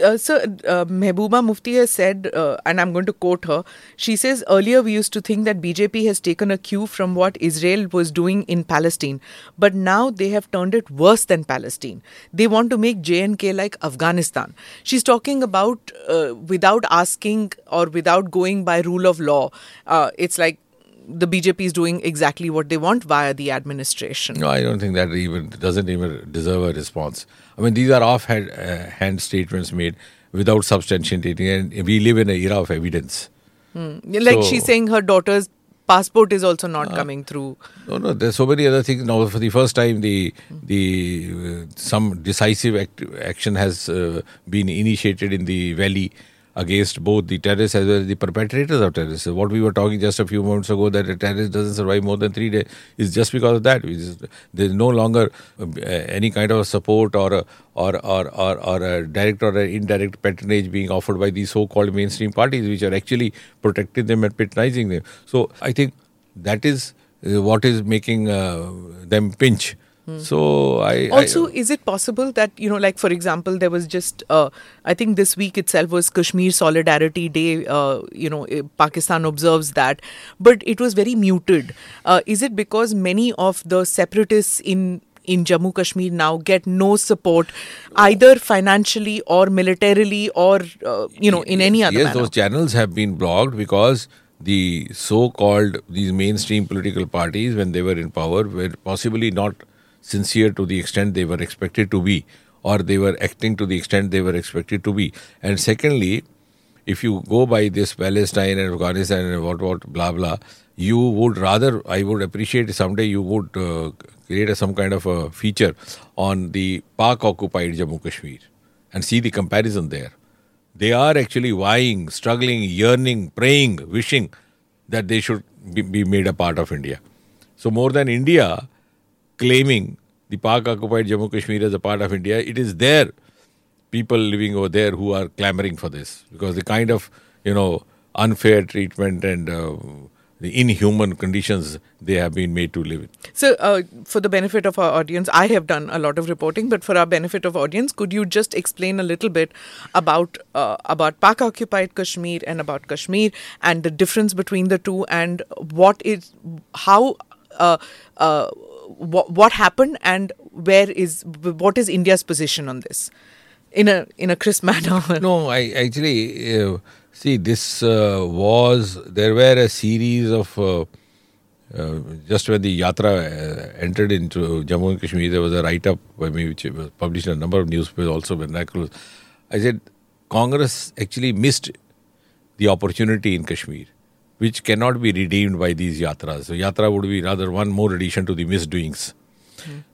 Uh, so, uh, Mehbooba Mufti has said, uh, and I'm going to quote her. She says, Earlier we used to think that BJP has taken a cue from what Israel was doing in Palestine, but now they have turned it worse than Palestine. They want to make JNK like Afghanistan. She's talking about uh, without asking or without going by rule of law. Uh, it's like the BJP is doing exactly what they want via the administration. No, I don't think that even doesn't even deserve a response. I mean, these are offhand uh, hand statements made without substantiating, and we live in an era of evidence. Like So- she's saying her daughter's passport is also not coming through. No, no. There's so many other things now. For the first time, the the uh, some decisive act, action has uh, been initiated in the valley against both the terrorists as well as the perpetrators of terrorism. What we were talking just a few moments ago that a terrorist doesn't survive more than three days is just because of that. Just- There's no longer uh, any kind of support or a, or, or, or, or a direct or indirect patronage being offered by these so-called mainstream parties, which are actually protecting them and patronizing them. So I think that is uh, what is making uh, them pinch. So I Also, I, is it possible that, you know, like for example, there was just, uh, I think this week itself was Kashmir Solidarity Day, uh, you know, eh, Pakistan observes that, but it was very muted. Uh, is it because many of the separatists in in Jammu Kashmir now get no support either financially or militarily or uh, you know in any other way? yes, manner those channels have been blocked because the so-called these mainstream political parties, when they were in power, were possibly not sincere to the extent they were expected to be, or they were acting to the extent they were expected to be. And secondly, if you go by this Palestine and Afghanistan and what what blah blah, you would rather I would appreciate someday you would uh, create a, some kind of a feature on the Pak occupied Jammu Kashmir and see the comparison there. They are actually vying, struggling, yearning, praying, wishing that they should be, be made a part of India. So more than India claiming the Pak occupied Jammu Kashmir as a part of India, it is their people living over there who are clamoring for this because the kind of you know unfair treatment and uh, the inhuman conditions they have been made to live in. So, uh, for the benefit of our audience, I have done a lot of reporting, but for our benefit of audience, could you just explain a little bit about uh, about Pak-occupied Kashmir and about Kashmir and the difference between the two and what is how uh, uh, what, what happened and where is what is India's position on this in a in a crisp manner? No, I actually uh, see this uh, was there were a series of uh, uh, just when the yatra uh, entered into Jammu and Kashmir, there was a write up by me which was published in a number of newspapers, also vernacular. I said Congress actually missed the opportunity in Kashmir, which cannot be redeemed by these yatras. So yatra would be rather one more addition to the misdoings.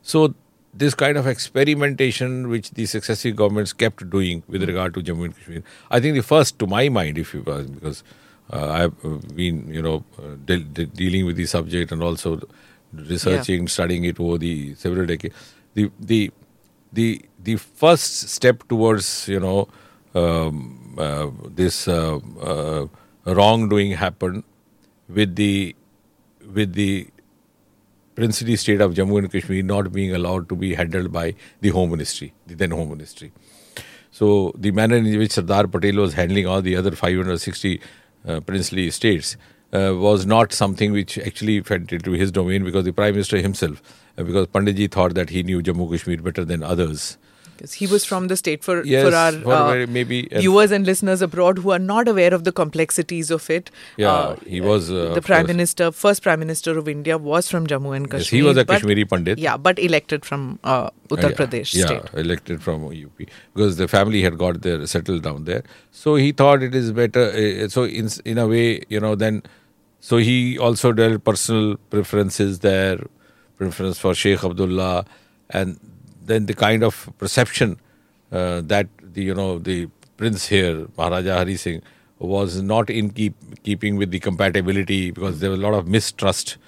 So this kind of experimentation which the successive governments kept doing with regard to Jammu and Kashmir, I think the first, to my mind, if you because uh, I've uh, been you know uh, de- de- dealing with the subject and also researching, studying it over the several decades. The the the the first step towards you know um, uh, this uh, uh, wrongdoing happened with the with the princely state of Jammu and Kashmir not being allowed to be handled by the Home Ministry, the then Home Ministry. So the manner in which Sardar Patel was handling all the other 560 uh, princely states uh, was not something which actually fed into his domain because the Prime Minister himself, uh, because Panditji thought that he knew Jammu Kashmir better than others. Because he was from the state for, Yes, for our for uh, maybe- viewers and listeners abroad who are not aware of the complexities of it. Yeah, uh, he was, uh, the prime course. minister, first prime minister of India, was from Jammu and Kashmir. Yes, he was a but- Kashmiri Pandit. Yeah, but elected from uh, Uttar yeah, Pradesh yeah, state. elected from UP because the family had got there settled down there. So he thought it is better. Uh, so in in a way, you know, then so he also dealt personal preferences there, preference for Sheikh Abdullah, and then the kind of perception uh, that the you know the prince here Maharaja Hari Singh was not in keep, keeping with the compatibility because there was a lot of mistrust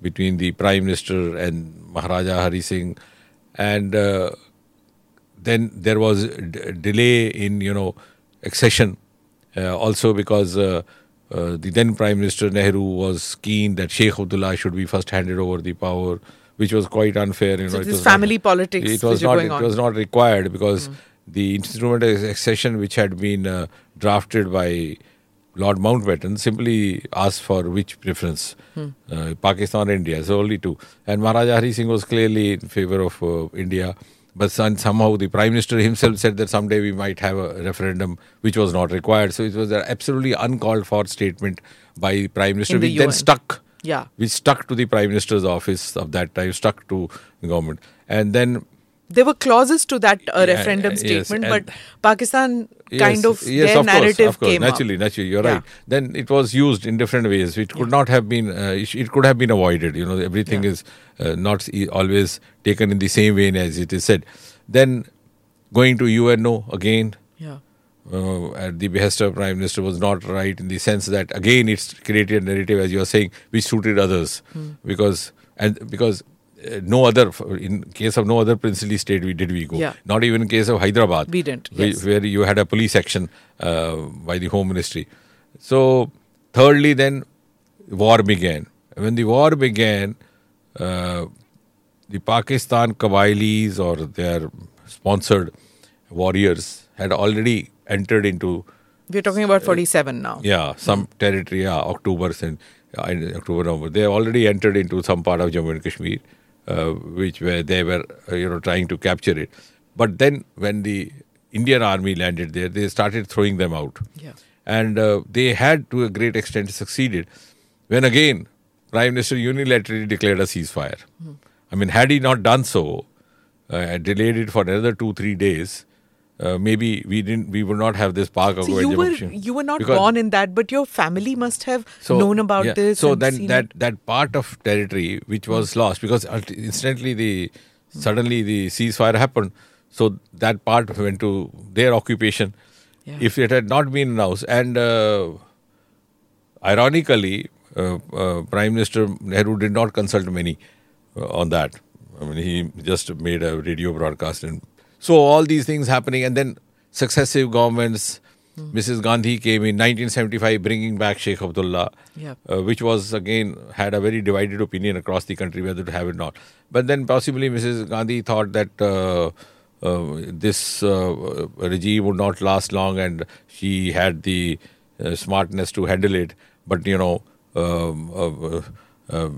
between the prime minister and Maharaja Hari Singh, and uh, then there was d- delay in you know accession, uh, also because uh, uh, the then prime minister Nehru was keen that Sheikh Abdullah should be first handed over the power, which was quite unfair. You So know, it this was not- family politics It was not. going It on. Was not required because the instrument of accession, which had been uh, drafted by Lord Mountbatten, simply asked for which preference, Hmm. uh, Pakistan or India. So only two. And Maharaja Hari Singh was clearly in favor of uh, India. But some, somehow the Prime Minister himself said that someday we might have a referendum, which was not required. So it was an absolutely uncalled for statement by the Prime Minister, In the then stuck Yeah. which stuck to the prime minister's office of that time, stuck to the government, and then There were clauses to that uh, Yeah, referendum yes, statement, and- but Pakistan kind Yes, of yes, their of narrative course, of course. came naturally, up. naturally, you're Yeah. right. Then it was used in different ways. It could not have been. Uh, it, could have been avoided. You know, everything Yeah. is uh, not always taken in the same vein as it is said. Then going to UNO again. Yeah. Uh, at the behest of prime minister was not right in the sense that again it's created a narrative as you are saying which suited others Hmm. because and because uh, no other in case of no other princely state we did we go Yeah. not even in case of hyderabad We didn't, where, yes. where you had a police action uh, by the home ministry so thirdly then war began when the war began uh, the Pakistan Kabailis or their sponsored warriors had already entered into We're talking about 47 now. yeah some territory yeah October and uh, October November. They already entered into some part of Jammu and Kashmir uh, which where they were uh, you know trying to capture it. But then when the Indian army landed there they started throwing them out. Yeah. and uh, they had to a great extent succeeded when again prime minister unilaterally declared a ceasefire. I mean had he not done so uh, delayed it for another 2 3 days uh, maybe we didn't we would not have this park So you were you were not born in that, but your family must have known about yeah, this. So then that it. that part of territory which was lost because instantly the suddenly the ceasefire happened. So that part went to their occupation. Yeah. If it had not been announced, and uh, ironically, uh, uh, Prime Minister Nehru did not consult many uh, on that. I mean, he just made a radio broadcast and So all these things happening, and then successive governments. Mrs. Gandhi came in 1975, bringing back Sheikh Abdullah, Yeah. uh, which was again had a very divided opinion across the country whether to have it or not. But then possibly Mrs. Gandhi thought that uh, uh, this uh, regime would not last long, and she had the uh, smartness to handle it. But you know, um, uh, uh,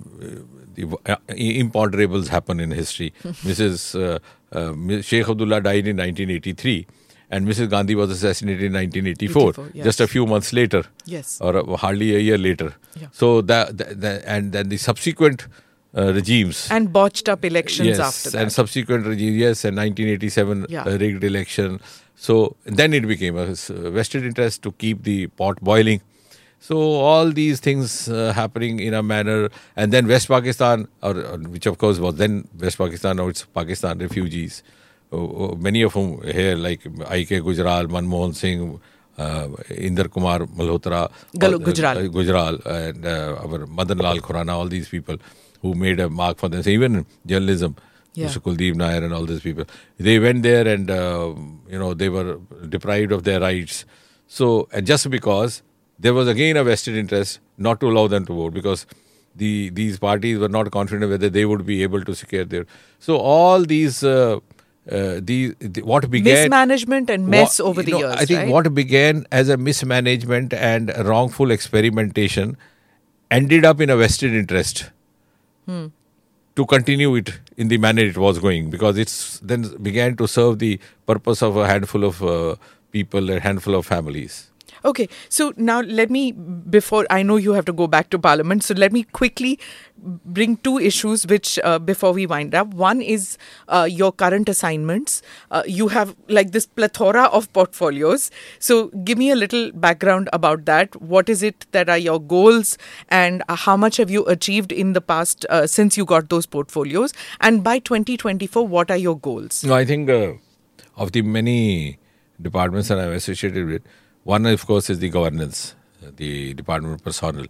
the uh, imponderables happen in history. Mrs. Uh, uh, Sheikh Abdullah died in 1983. And Mrs. Gandhi was assassinated in 1984, 84, just a few months later Yes. or uh, hardly a year later. Yeah. So that, that, that- and then the subsequent uh, regimes. And botched up elections yes, after that. and subsequent regimes. Yes, and 1987 Yeah. uh, rigged election. So then it became a vested interest to keep the pot boiling. So all these things uh, happening in a manner, and then West Pakistan, or, or which of course was then West Pakistan, now it's Pakistan refugees, uh, uh, many of whom here like I.K. Gujral, Manmohan Singh, uh, Inder Kumar Malhotra, Gal- uh, Gujral. uh, Gujral and uh, our Madan Lal Khurana, all these people who made a mark for themselves, even journalism, Yeah. Mr. Kuldip Nayar and all these people. They went there and, uh, you know, they were deprived of their rights. So, and just because there was again a vested interest not to allow them to vote because the these parties were not confident whether they would be able to secure their. So, all these. Uh, uh, the, the what began Mismanagement and mess Wha- over the know, years. I think right? what began as a mismanagement and wrongful experimentation ended up in a vested interest Hmm. to continue it in the manner it was going because it's then began to serve the purpose of a handful of uh, people, a handful of families. Okay, so now let me, before I know you have to go back to Parliament, so let me quickly bring two issues which, uh, before we wind up. One is uh, your current assignments. Uh, you have like this plethora of portfolios. So give me a little background about that. What is it that are your goals, and how much have you achieved in the past uh, since you got those portfolios? And by 2024, what are your goals? No, I think uh, of the many departments that I'm associated with, one, of course, is the governance, the Department Personnel.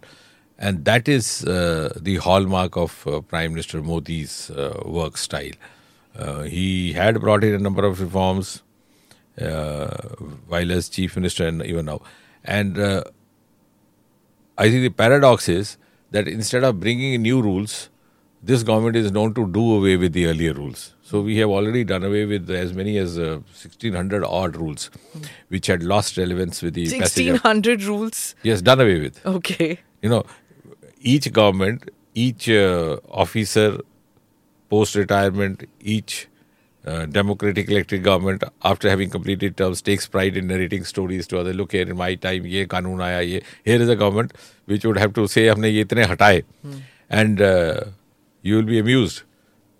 And that is uh, the hallmark of uh, Prime Minister Modi's uh, work style. Uh, he had brought in a number of reforms uh, while as Chief Minister and even now. And uh, I think the paradox is that instead of bringing in new rules, this government is known to do away with the earlier rules. So we have already done away with as many as uh, 1600 odd rules, which had lost relevance with the passage. of- 1600 rules. Yes, done away with. Okay. You know, each government, each uh, officer, post retirement, each uh, democratic elected government, after having completed terms, takes pride in narrating stories to others. Look here, in my time, ye कानून आया ये. Here is a government which would have to say, हमने ये इतने हटाए, and uh, you will be amused.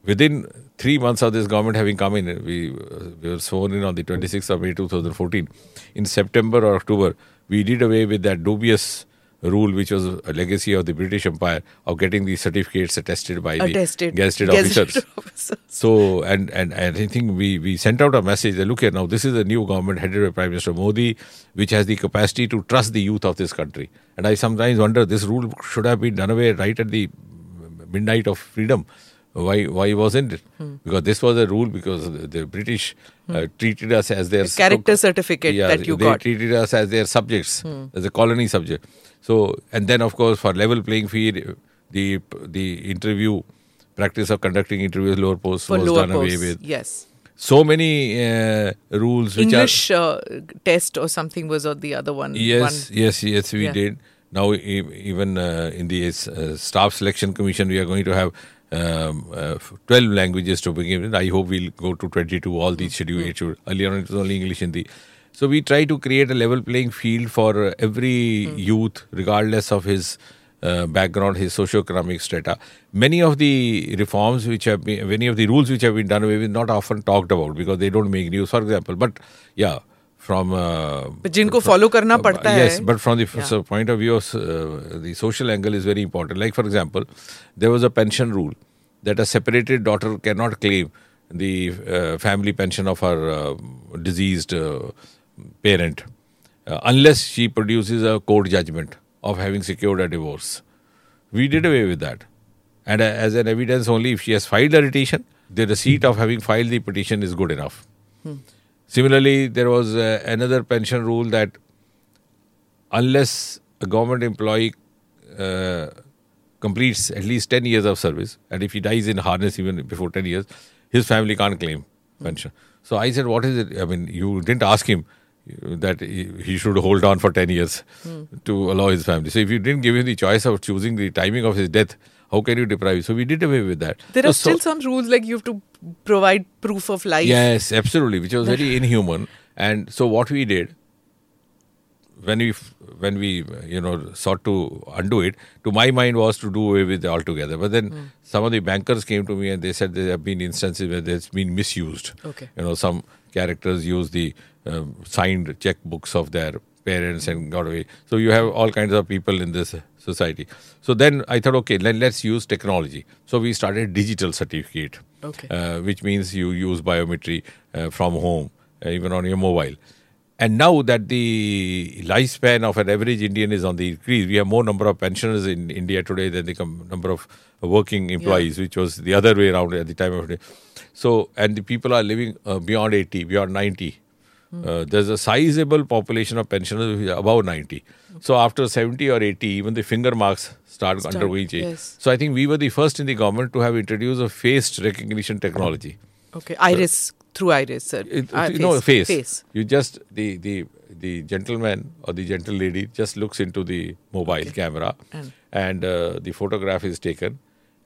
Within three months of this government having come in, we, uh, we were sworn in on the 26th of May 2014. In September or October, we did away with that dubious rule, which was a legacy of the British Empire, of getting the certificates attested by Attested. the Gazetted officers. officers. So, and, and, and I think we, we sent out a message that look here now, this is a new government headed by Prime Minister Modi, which has the capacity to trust the youth of this country. And I sometimes wonder this rule should have been done away right at the midnight of freedom. Why why wasn't it? Because this was a rule because the, British uh, treated us as their character certificate yeah, that you got. they got. treated us as their subjects, as a colony subject. So, and then of course for level playing field, the the interview practice of conducting interviews lower posts For was lower done away with. Yes. So many uh, rules which English uh, test or something was or the other one. are yes, yes, yes, we Yeah. did. Now even uh, in the uh, staff selection commission, we are going to have. Um, uh, 12 languages to begin with. I hope we'll go to 22, all these schedule Hmm. Earlier on, it was only English and the. So we try to create a level playing field for uh, every Hmm. youth, regardless of his uh, background, his socio-economic strata. Many of the reforms which have been, many of the rules which have been done away with, not often talked about because they don't make news. For example, but yeah, from uh, but jinko follow karna padta uh, yes but from the yeah. so point of view of uh, the social angle is very important. Like for example there was a pension rule that a separated daughter cannot claim the uh, family pension of her uh, deceased uh, parent unless she produces a court judgment of having secured a divorce. We did away with that. And as an evidence only if she has filed a petition the receipt of having filed the petition is good enough. Hmm. Similarly, there was uh, another pension rule that unless a government employee uh, completes at least 10 years of service, and if he dies in harness even before 10 years, his family can't claim pension. So I said, What is it? I mean, you didn't ask him that he should hold on for 10 years to allow his family. So if you didn't give him the choice of choosing the timing of his death, how can you deprive? So we did away with that. There So- are so- still some rules like you have to provide proof of life. Yes, absolutely, which was very inhuman. And so what we did when we when we you know sought to undo it, to my mind was to do away with it altogether. But then some of the bankers came to me and they said there have been instances where it's been misused. Okay. You know, some characters use the um, signed checkbooks of their parents and got away. So you have all kinds of people in this society. So then I thought, okay, let, let's use technology. So we started digital certificate Okay. uh, which means you use biometry uh, from home, uh, even on your mobile. And now that the lifespan of an average Indian is on the increase, we have more number of pensioners in India today than the com- number of working employees, which was the other way around at the time of day. So, and the people are living uh, beyond 80, beyond 90. Uh, there's a sizable population of pensioners above 90. So after 70 or 80, even the finger marks start, Start, undergoing change. yes. So I think we were the first in the government to have introduced a face recognition technology. Okay. Iris through iris, sir. It, it- no face. Face. You just the the the gentleman or the gentle lady just looks into the mobile camera, And- and, uh, the photograph is taken.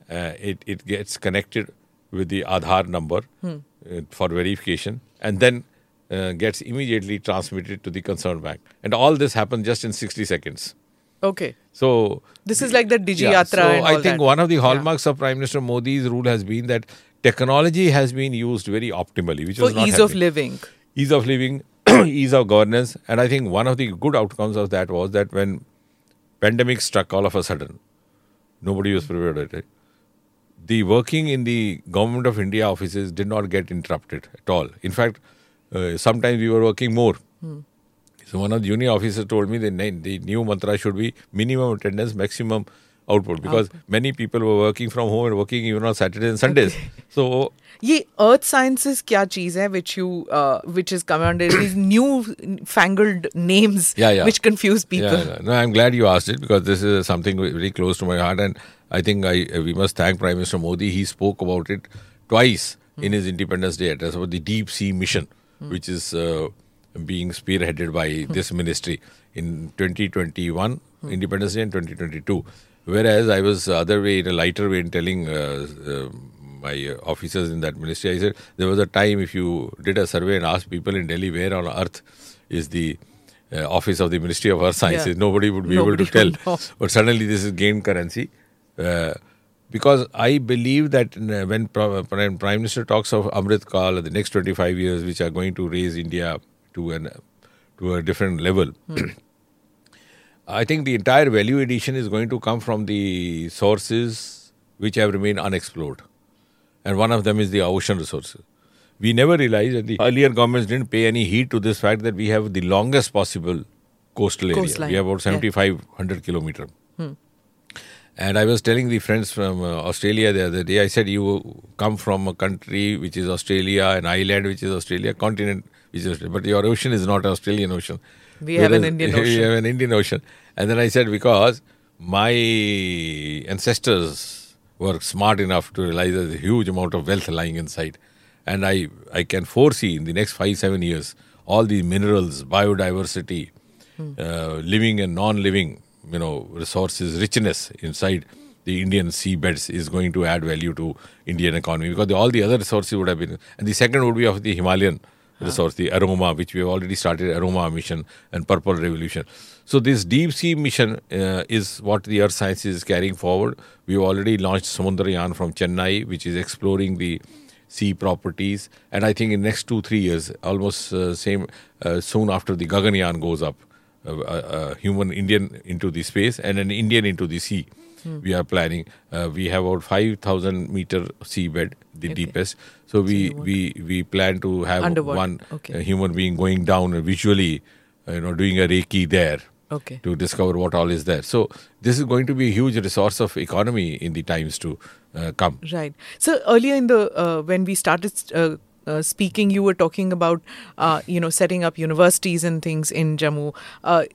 Uh, it it gets connected with the Aadhaar number Hmm. uh, for verification, and then uh, gets immediately transmitted to the concerned bank. And all this happens just in sixty seconds. Okay. So This is like the Digi yeah, Yatra so I think that. one of the Yeah. hallmarks of Prime Minister Modi's rule has been that technology has been used very optimally, which For was not ease of living. ease of living, ease of governance, and I think one of the good outcomes of that was that when pandemic struck all of a sudden, nobody was prepared. The working in the government of India offices did not get interrupted at all. In fact, uh, sometimes we were working more. So one of the junior officers told me the, na- the new mantra should be minimum attendance, maximum output, because many people were working from home and working even on Saturdays and Sundays. So ये अर्थ sciences क्या चीज है which you uh, which is come under these new fangled names Yeah, yeah. which confuse people. Yeah, no, I'm glad you asked it because this is something very close to my heart, and I think I we must thank Prime Minister Modi. He spoke about it twice in his Independence Day address about the deep sea mission, which is uh, being spearheaded by this ministry in 2021 Independence Day and 2022. Whereas I was other way in a lighter way in telling uh, uh, my officers in that ministry, I said there was a time if you did a survey and asked people in Delhi where on earth is the uh, office of the Ministry of Earth Sciences, Yeah. nobody would be Nobody able to tell. know. But suddenly this is gained currency. Uh, because I believe that uh, when Prime, Minister talks of Amrit Kal, the next 25 years, which are going to raise India to an to a different level, I think the entire value addition is going to come from the sources which have remained unexplored. And one of them is the ocean resources. We never realized that the earlier governments didn't pay any heed to this fact that we have the longest possible coastal area. We have about yeah. 7,500 kilometer. And I was telling the friends from uh, Australia the other day, I said, you come from a country which is Australia, an island which is Australia, continent which is Australia, but your ocean is not an Australian ocean. We have an Indian ocean. We have an Indian Ocean. And then I said, because my ancestors were smart enough to realize there's a huge amount of wealth lying inside. And I, I can foresee in the next five, seven years, all these minerals, biodiversity, uh, living and non-living, you know, resources, richness inside the Indian seabeds is going to add value to Indian economy because the, all the other resources would have been. And the second would be of the Himalayan resource, the Aroma, which we have already started, Aroma mission and Purple Revolution. So this deep sea mission uh, is what the Earth Sciences is carrying forward. We've already launched Samudrayaan from Chennai, which is exploring the sea properties. And I think in next two, three years, almost uh, same, uh, soon after the Gaganyaan goes up, a, a, human Indian into the space and an Indian into the sea. We are planning. Uh, we have about five thousand meter seabed, the Okay. deepest. So we you we we plan to have Underwater, one okay. uh, human being going down visually, uh, you know, doing a reiki there Okay. to discover what all is there. So this is going to be a huge resource of economy in the times to uh, come. Right. So earlier in the uh, when we started uh, speaking, you were talking about, uh, you know, setting up universities and things in Jammu. Uh,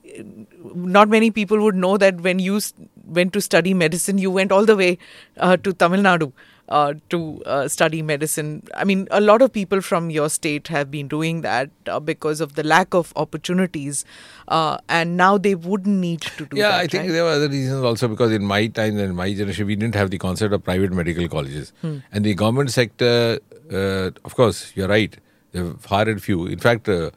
not many people would know that when you went to study medicine, you went all the way uh, to Tamil Nadu uh, to uh, study medicine. I mean, a lot of people from your state have been doing that uh, because of the lack of opportunities, uh, and now they wouldn't need to do that. Yeah, that. I think right? there were other reasons also because in my time and my generation, we didn't have the concept of private medical colleges. Hmm. And the government sector, uh, of course, you're right, there were far and few. In fact, uh,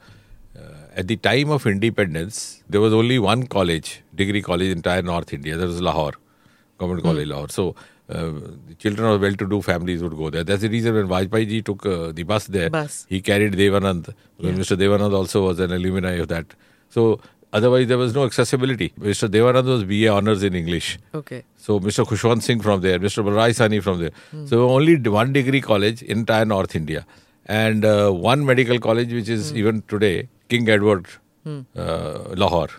uh, at the time of independence, there was only one college, degree college in entire North India. That was Lahore, Government College Lahore. So uh, the children of well-to-do families would go there. That's the reason when Vajpayee ji took uh, the bus there, Bus. he carried Devanand. When Mr. Devanand also was an alumni of that. So otherwise there was no accessibility. Mr. Devanand was BA honors in English. Okay. So Mr. Khushwant Singh from there, Mr. Balraj Sahni from there. Hmm. So only one degree college in entire North India, and uh, one medical college which is hmm. even today King Edward, hmm. uh, Lahore.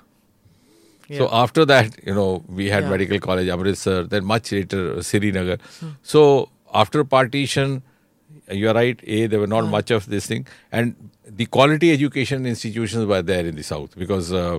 So after that, you know, we had Yeah. medical college Amritsar, then much later uh, Srinagar. So after partition, you are right. A there were not much of this thing, and the quality education institutions were there in the south because uh,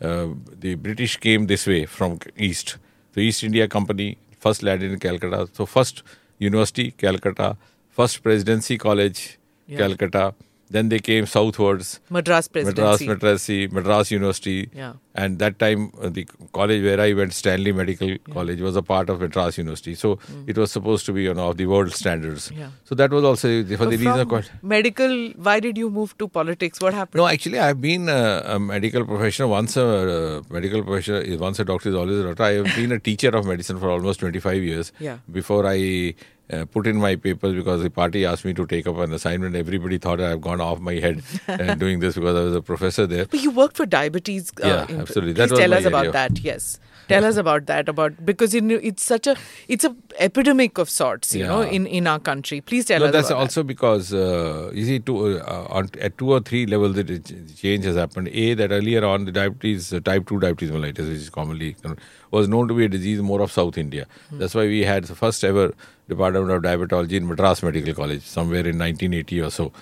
uh, the British came this way from east. The East India Company first landed in Calcutta. So first university Calcutta, first presidency college Yeah. Calcutta. Then they came southwards. Madras presidency. Madras, Madrasi, Madras University. Yeah. And that time, uh, the college where I went, Stanley Medical College, was a part of Madras University. So it was supposed to be, you know, of the world standards. Mm. Yeah. So that was also the- for the From reason. Quite, medical, why did you move to politics? What happened? no, actually, I've been uh, a medical professional. Once a uh, medical professional, is once a doctor is always a doctor. I have been a teacher of medicine for almost 25 years. Yeah. Before I uh, put in my papers because the party asked me to take up an assignment. Everybody thought I've gone off my head uh, doing this because I was a professor there. But you worked for diabetes. Uh, Yeah, in- absolutely. Please That was tell us about that. Yes, tell us about that. About because you know, it's such a it's a epidemic of sorts. You know, in in our country. Please tell no, us. that's also because uh, you see, two, uh, on, at two or three levels, the change has happened. A that earlier on, the diabetes, uh, type two diabetes mellitus, which is commonly known, was known to be a disease more of South India. Hmm. That's why we had the first ever department of diabetology in Madras Medical College somewhere in 1980 or so.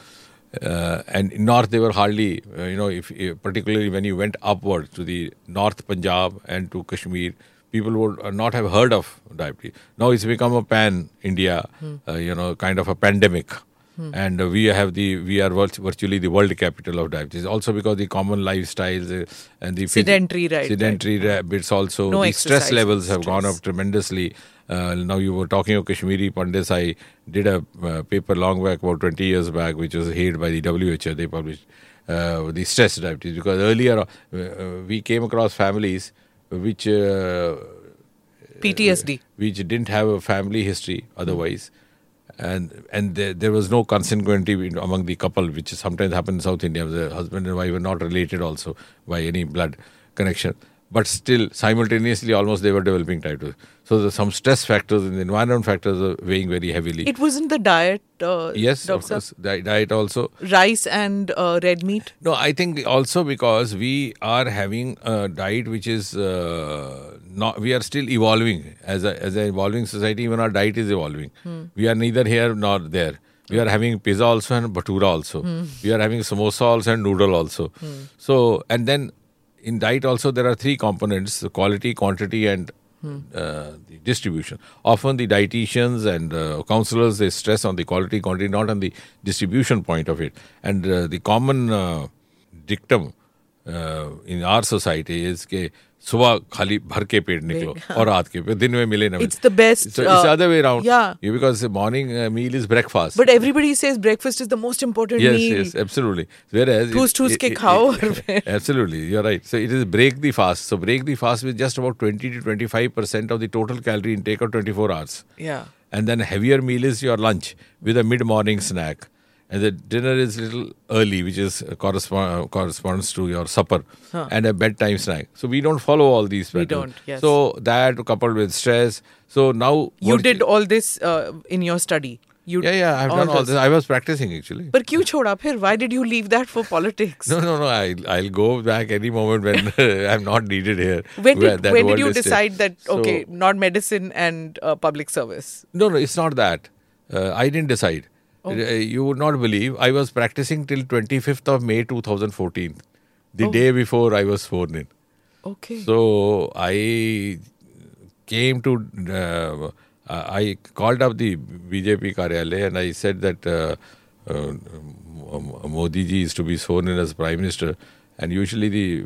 Uh, and north they were hardly uh, you know if, if particularly when you went upward to the north punjab and to kashmir people would uh, not have heard of diabetes. Now it's become a pan india uh, you know kind of a pandemic and uh, we have the we are virt- virtually the world capital of diabetes also because the common lifestyles uh, and the Sedentary, right, sedentary ra- bits also No the stress levels have gone up tremendously. Uh, now you were talking of Kashmiri Pandits. I did a uh, paper long back, about 20 years back, which was hailed by the WHO. They published uh, the stress diabetes because earlier uh, we came across families which uh, PTSD. which didn't have a family history otherwise. And and there, there was no consanguinity among the couple, which sometimes happens in South India. The husband and wife were not related also by any blood connection. But still, simultaneously, almost they were developing 2. So there's some stress factors and the environment factors are weighing very heavily. It wasn't the diet. Uh, yes, of course. Di- diet also. Rice and uh, red meat. No, I think also because we are having a diet which is uh, not. We are still evolving as a as an evolving society. Even our diet is evolving. We are neither here nor there. We are having pizza also and bhatura also. We are having samosa also and noodle also. So and then in diet also there are three components: the quality, quantity, and uh, the distribution. Often the dietitians and uh, counselors they stress on the quality, quantity, not on the distribution point of it. And uh, the common uh, dictum uh, in our society is कि सुबह खाली भर के पेड़ निकलो और रात के पेट दिन में मिले ना it's the best it's other way around yeah you because morning meal is breakfast but everybody says breakfast is the most important meal yes yes absolutely whereas ठूस टूस के खाओ absolutely you are right so it is break the fast so break the fast with just about 20 to 25% of the total calorie intake of 24 hours yeah and then heavier meal is your lunch with a mid morning snack And the dinner is little early, which is uh, correspond, uh, corresponds to your supper and a bedtime snack. So we don't follow all these. We patterns. don't, yes. So that coupled with stress. So now You what- did all this uh, in your study. You Yeah, yeah. I've done all this. I was practicing actually. But क्यों छोड़ा फिर? Why did you leave that for politics? No, no, no. I, I'll go back any moment when I'm not needed here. When where did that when did world you is still- decide that So- okay, not medicine and uh, public service? No, no, it's not that. Uh, I didn't decide. Uh, You would not believe. I was practicing till 25th of May 2014, the Oh. day before I was sworn in. Okay. So I came to, uh, I called up the BJP Karyalaya and I said that uh, uh, Modi ji is to be sworn in as Prime Minister. And usually the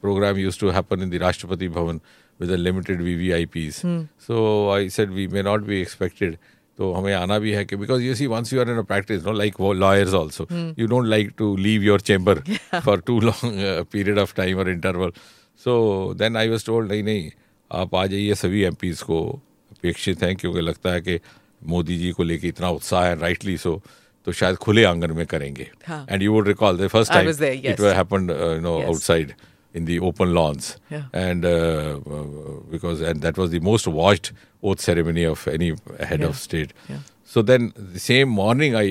program used to happen in the Rashtrapati Bhavan with a limited VVIPs. So I said we may not be expected. तो हमें आना भी है कि because you see once you are in a practice no like lawyers also you don't like to leave your chamber for too long period of time और interval so then I was told नहीं नहीं आप आ जाइए सभी M को अपेक्षित हैं क्योंकि लगता है कि मोदी जी को लेके इतना उत्साह है राइटली सो तो शायद खुले आँगन में करेंगे. And you would recall the first time. It happened you know. Outside in the open lawns Yeah. and uh, uh, because and that was the most watched oath ceremony of any head Yeah. of state Yeah. so then the same morning I,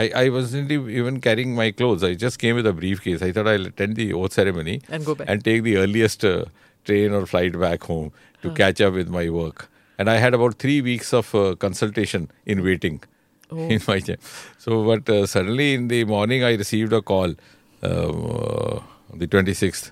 I i wasn't even carrying my clothes i just came with a briefcase i thought i'll attend the oath ceremony And go back. and take the earliest uh, train or flight back home to catch up with my work and i had about 3 weeks of uh, consultation in waiting Oh. in my chair. So, but uh, suddenly in the morning, I received a call uh, on the 26th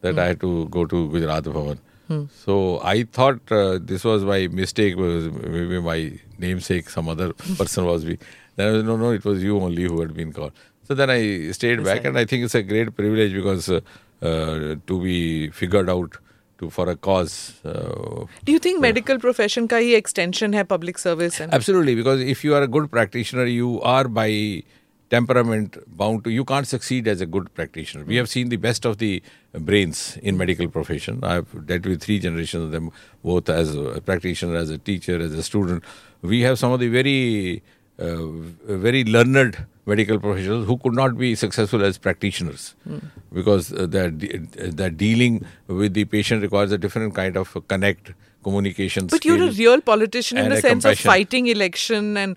that I had to go to Gujarat Bhavan. Hmm. So I thought uh, this was my mistake. Maybe my namesake, some other person was me. Then I was no, no, it was you only who had been called. So then I stayed yes, back, I and I think it's a great privilege because uh, uh, to be figured out to for a cause. Uh, Do you think medical profession ka hi extension hai public service? And absolutely, because if you are a good practitioner, you are by temperament bound to. You can't succeed as a good practitioner. We have seen the best of the brains in medical profession. I've dealt with three generations of them, both as a practitioner, as a teacher, as a student. We have some of the very, uh, very learned medical professionals who could not be successful as practitioners because uh, that that dealing with the patient requires a different kind of connect communication. But you're a real politician in the sense of fighting election and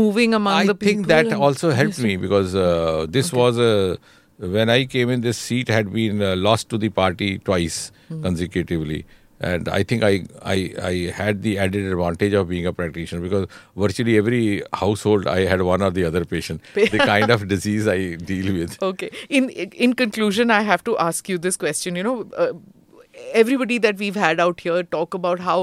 moving among I the people. I think that also helped me because uh, this was a when I came in, this seat had been uh, lost to the party twice Hmm. consecutively, and I think I, I I had the added advantage of being a practitioner because virtually every household I had one or the other patient. the kind of disease I deal with. Okay. In in conclusion, I have to ask you this question. You know, uh, everybody that we've had out here talk about how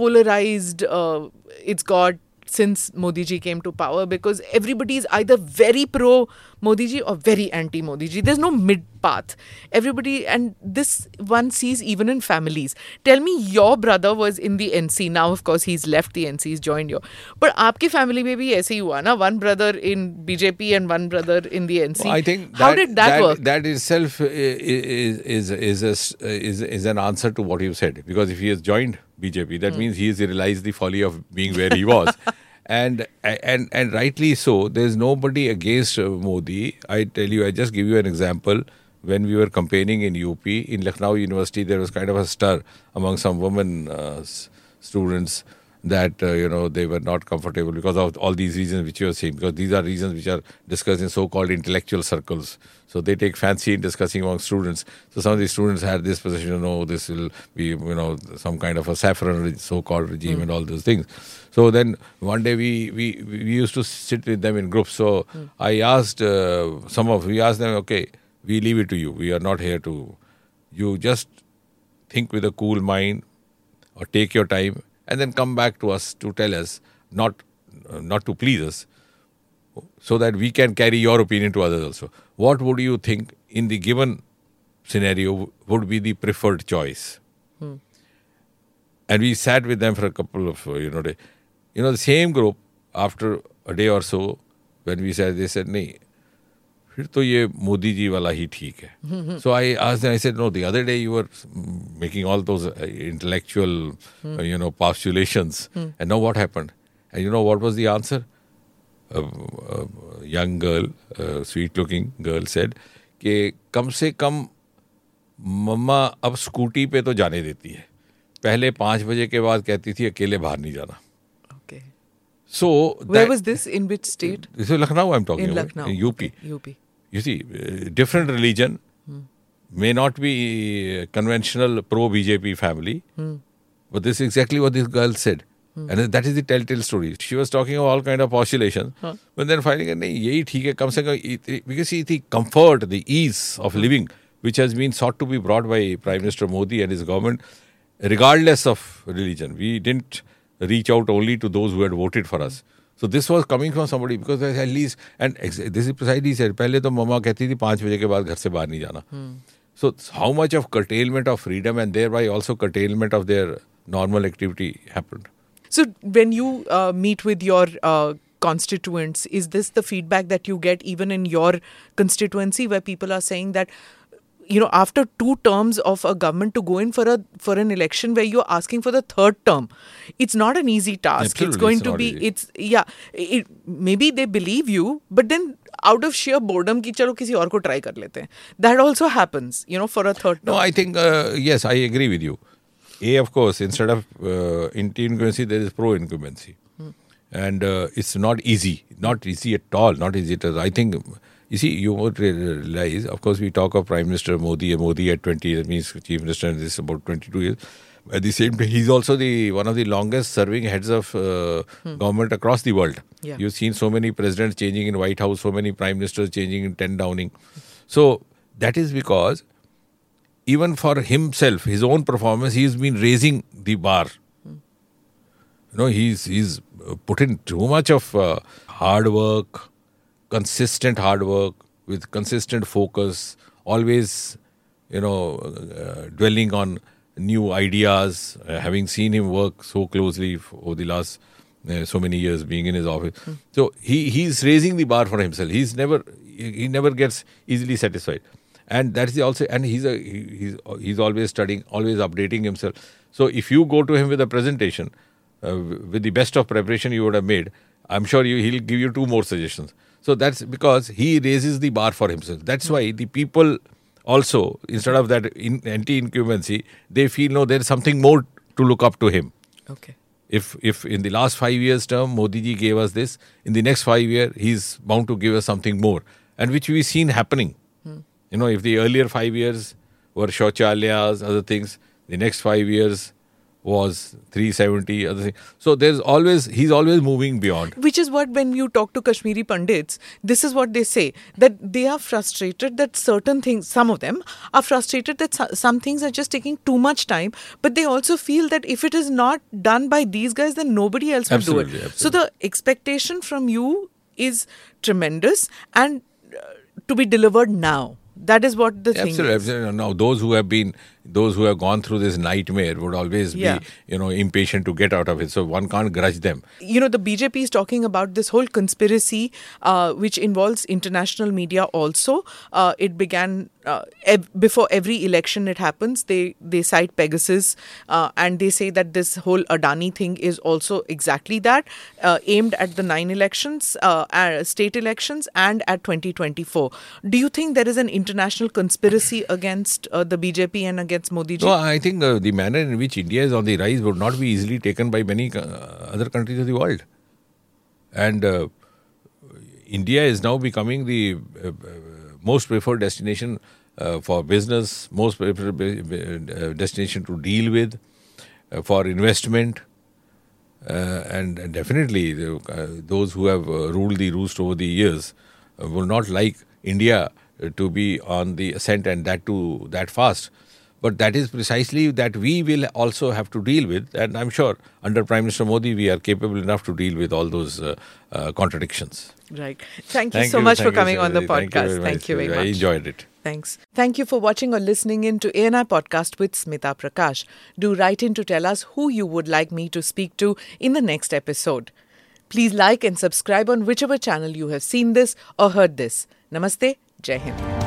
polarized uh, it's got since Modi ji came to power because everybody is either very pro Modi ji or very anti Modi ji. There's no mid path. Everybody, and this one sees even in families. Tell me, your brother was in the NC. Now, of course, he's left the NC, he's joined you. But आपके family में भी ऐसे ही हुआ ना? One brother in BJP and one brother in the NC. Well, I think how that, did that, work? That itself i- i- is is is a s is is an answer to what you said because if he has joined BJP, that means he has realized the folly of being where he was, and and and rightly so. There's nobody against uh, Modi. I tell you, I just give you an example. When we were campaigning in UP in Lucknow University, there was kind of a stir among some women uh, s- students that uh, you know they were not comfortable because of all these reasons which you are saying because these are reasons which are discussed in so-called intellectual circles. So they take fancy in discussing among students. So some of the students had this position no this will be you know some kind of a saffron so-called regime and all those things. So then one day we we, we used to sit with them in groups. So i asked uh, some of we asked them okay we leave it to you. We are not here to you just think with a cool mind or take your time and then come back to us to tell us not not to please us so that we can carry your opinion to others also. What would you think in the given scenario would be the preferred choice? Hmm. And we sat with them for a couple of you know day. you know the same group after a day or so when we said they said nahi फिर तो ये मोदी जी वाला ही ठीक है। So I आज I said no the day you are making all those intellectual you know postulations and know what happened and you know what was the answer young girl sweet looking girl said कि कम से कम मम्मा अब scooty पे तो जाने देती है। पहले पाँच बजे के बाद कहती थी अकेले बाहर नहीं जाना। So was this in which state Lucknow I am talking UP UP You see, uh, different religion may not be conventional pro BJP family, but this is exactly what this girl said. And that is the telltale story. She was talking of all kind of postulations, huh. but then finally, yehi theek hai, kam se kam, because see, the comfort, the ease of hmm. living, which has been sought to be brought by Prime Minister Modi and his government, regardless of religion. We didn't reach out only to those who had voted for us. So this was coming from somebody because at least and ex- this is precisely said. पहले तो मम्मा कहती थी पाँच बजे के बाद घर से बाहर नहीं जाना. So how much of curtailment of freedom and thereby also curtailment of their normal activity happened. So when you uh, meet with your uh, constituents, is this the feedback that you get even in your constituency where people are saying that you know after two terms of a government to go in for a for an election where you're asking for the third term it's not an easy task Absolutely, it's going it's to be easy. it's yeah it, maybe they believe you but then out of sheer boredom ki chalo kisi aur ko try kar lete hain that also happens you know for a third term No, I think uh, yes, I agree with you. A, of course, instead of uh, anti-incumbency, there is pro-incumbency, and uh, it's not easy, not easy at all, not easy at all. I think you see, you would realize. Of course, we talk of Prime Minister Modi. and Modi at twenty, that means Chief Minister. And this is about twenty-two years. At the same time, he's also the one of the longest-serving heads of uh, government across the world. Yeah. You've seen so many presidents changing in White House, so many prime ministers changing in Ten Downing. So that is because even for himself, his own performance, he's been raising the bar. You know, he's he's put in too much of uh, hard work, consistent hard work with consistent focus, always, you know, uh, dwelling on new ideas. Uh, having seen him work so closely over the last uh, so many years, being in his office, so he he's raising the bar for himself. He's never he, he never gets easily satisfied and that's the also and he's a he, he's he's always studying always updating himself so if you go to him with a presentation uh, with the best of preparation you would have made i'm sure you, he'll give you two more suggestions so that's because he raises the bar for himself. That's why the people also instead of that in, anti-incumbency they feel no there's something more to look up to him. Okay. If if in the last five years term Modi ji gave us this, in the next five year he's bound to give us something more, and which we've seen happening. Hmm. You know, if the earlier five years were shauchalayas, other things, the next five years was 370, other things. So there's always he's always moving beyond. which is what when you talk to kashmiri pandits this is what they say that they are frustrated that certain things some of them are frustrated that some things are just taking too much time but they also feel that if it is not done by these guys then nobody else will do it Absolutely, so the expectation from you is tremendous and uh, to be delivered now that is what the thing is. absolutely. Now, those who have been, those who have gone through this nightmare would always Yeah. be, you know, impatient to get out of it. So one can't grudge them. you know, the BJP is talking about this whole conspiracy, uh, which involves international media also. Uh, it began uh, ev- before every election it happens. They they cite Pegasus uh, and they say that this whole Adani thing is also exactly that, uh, aimed at the nine elections, uh, uh, state elections, and at 2024. Do you think there is an international conspiracy against uh, the BJP and against Modi ji? No, I think uh, the manner in which India is on the rise would not be easily taken by many uh, other countries of the world. And uh, India is now becoming the uh, uh, most preferred destination uh, for business, most preferred destination to deal with, for investment. And, and definitely, those who have ruled the roost over the years will not like India to be on the ascent and that too that fast. But that is precisely that we will also have to deal with, and I'm sure under Prime Minister Modi we are capable enough to deal with all those uh, uh, contradictions. Right. Thank you so much for thank you, coming on the podcast. Thank you very much. I enjoyed it. Thanks. Thank you for watching or listening in to ANI podcast with Smita Prakash. Do write in to tell us who you would like me to speak to in the next episode. Please like and subscribe on whichever channel you have seen this or heard this. Namaste. Jai Hind.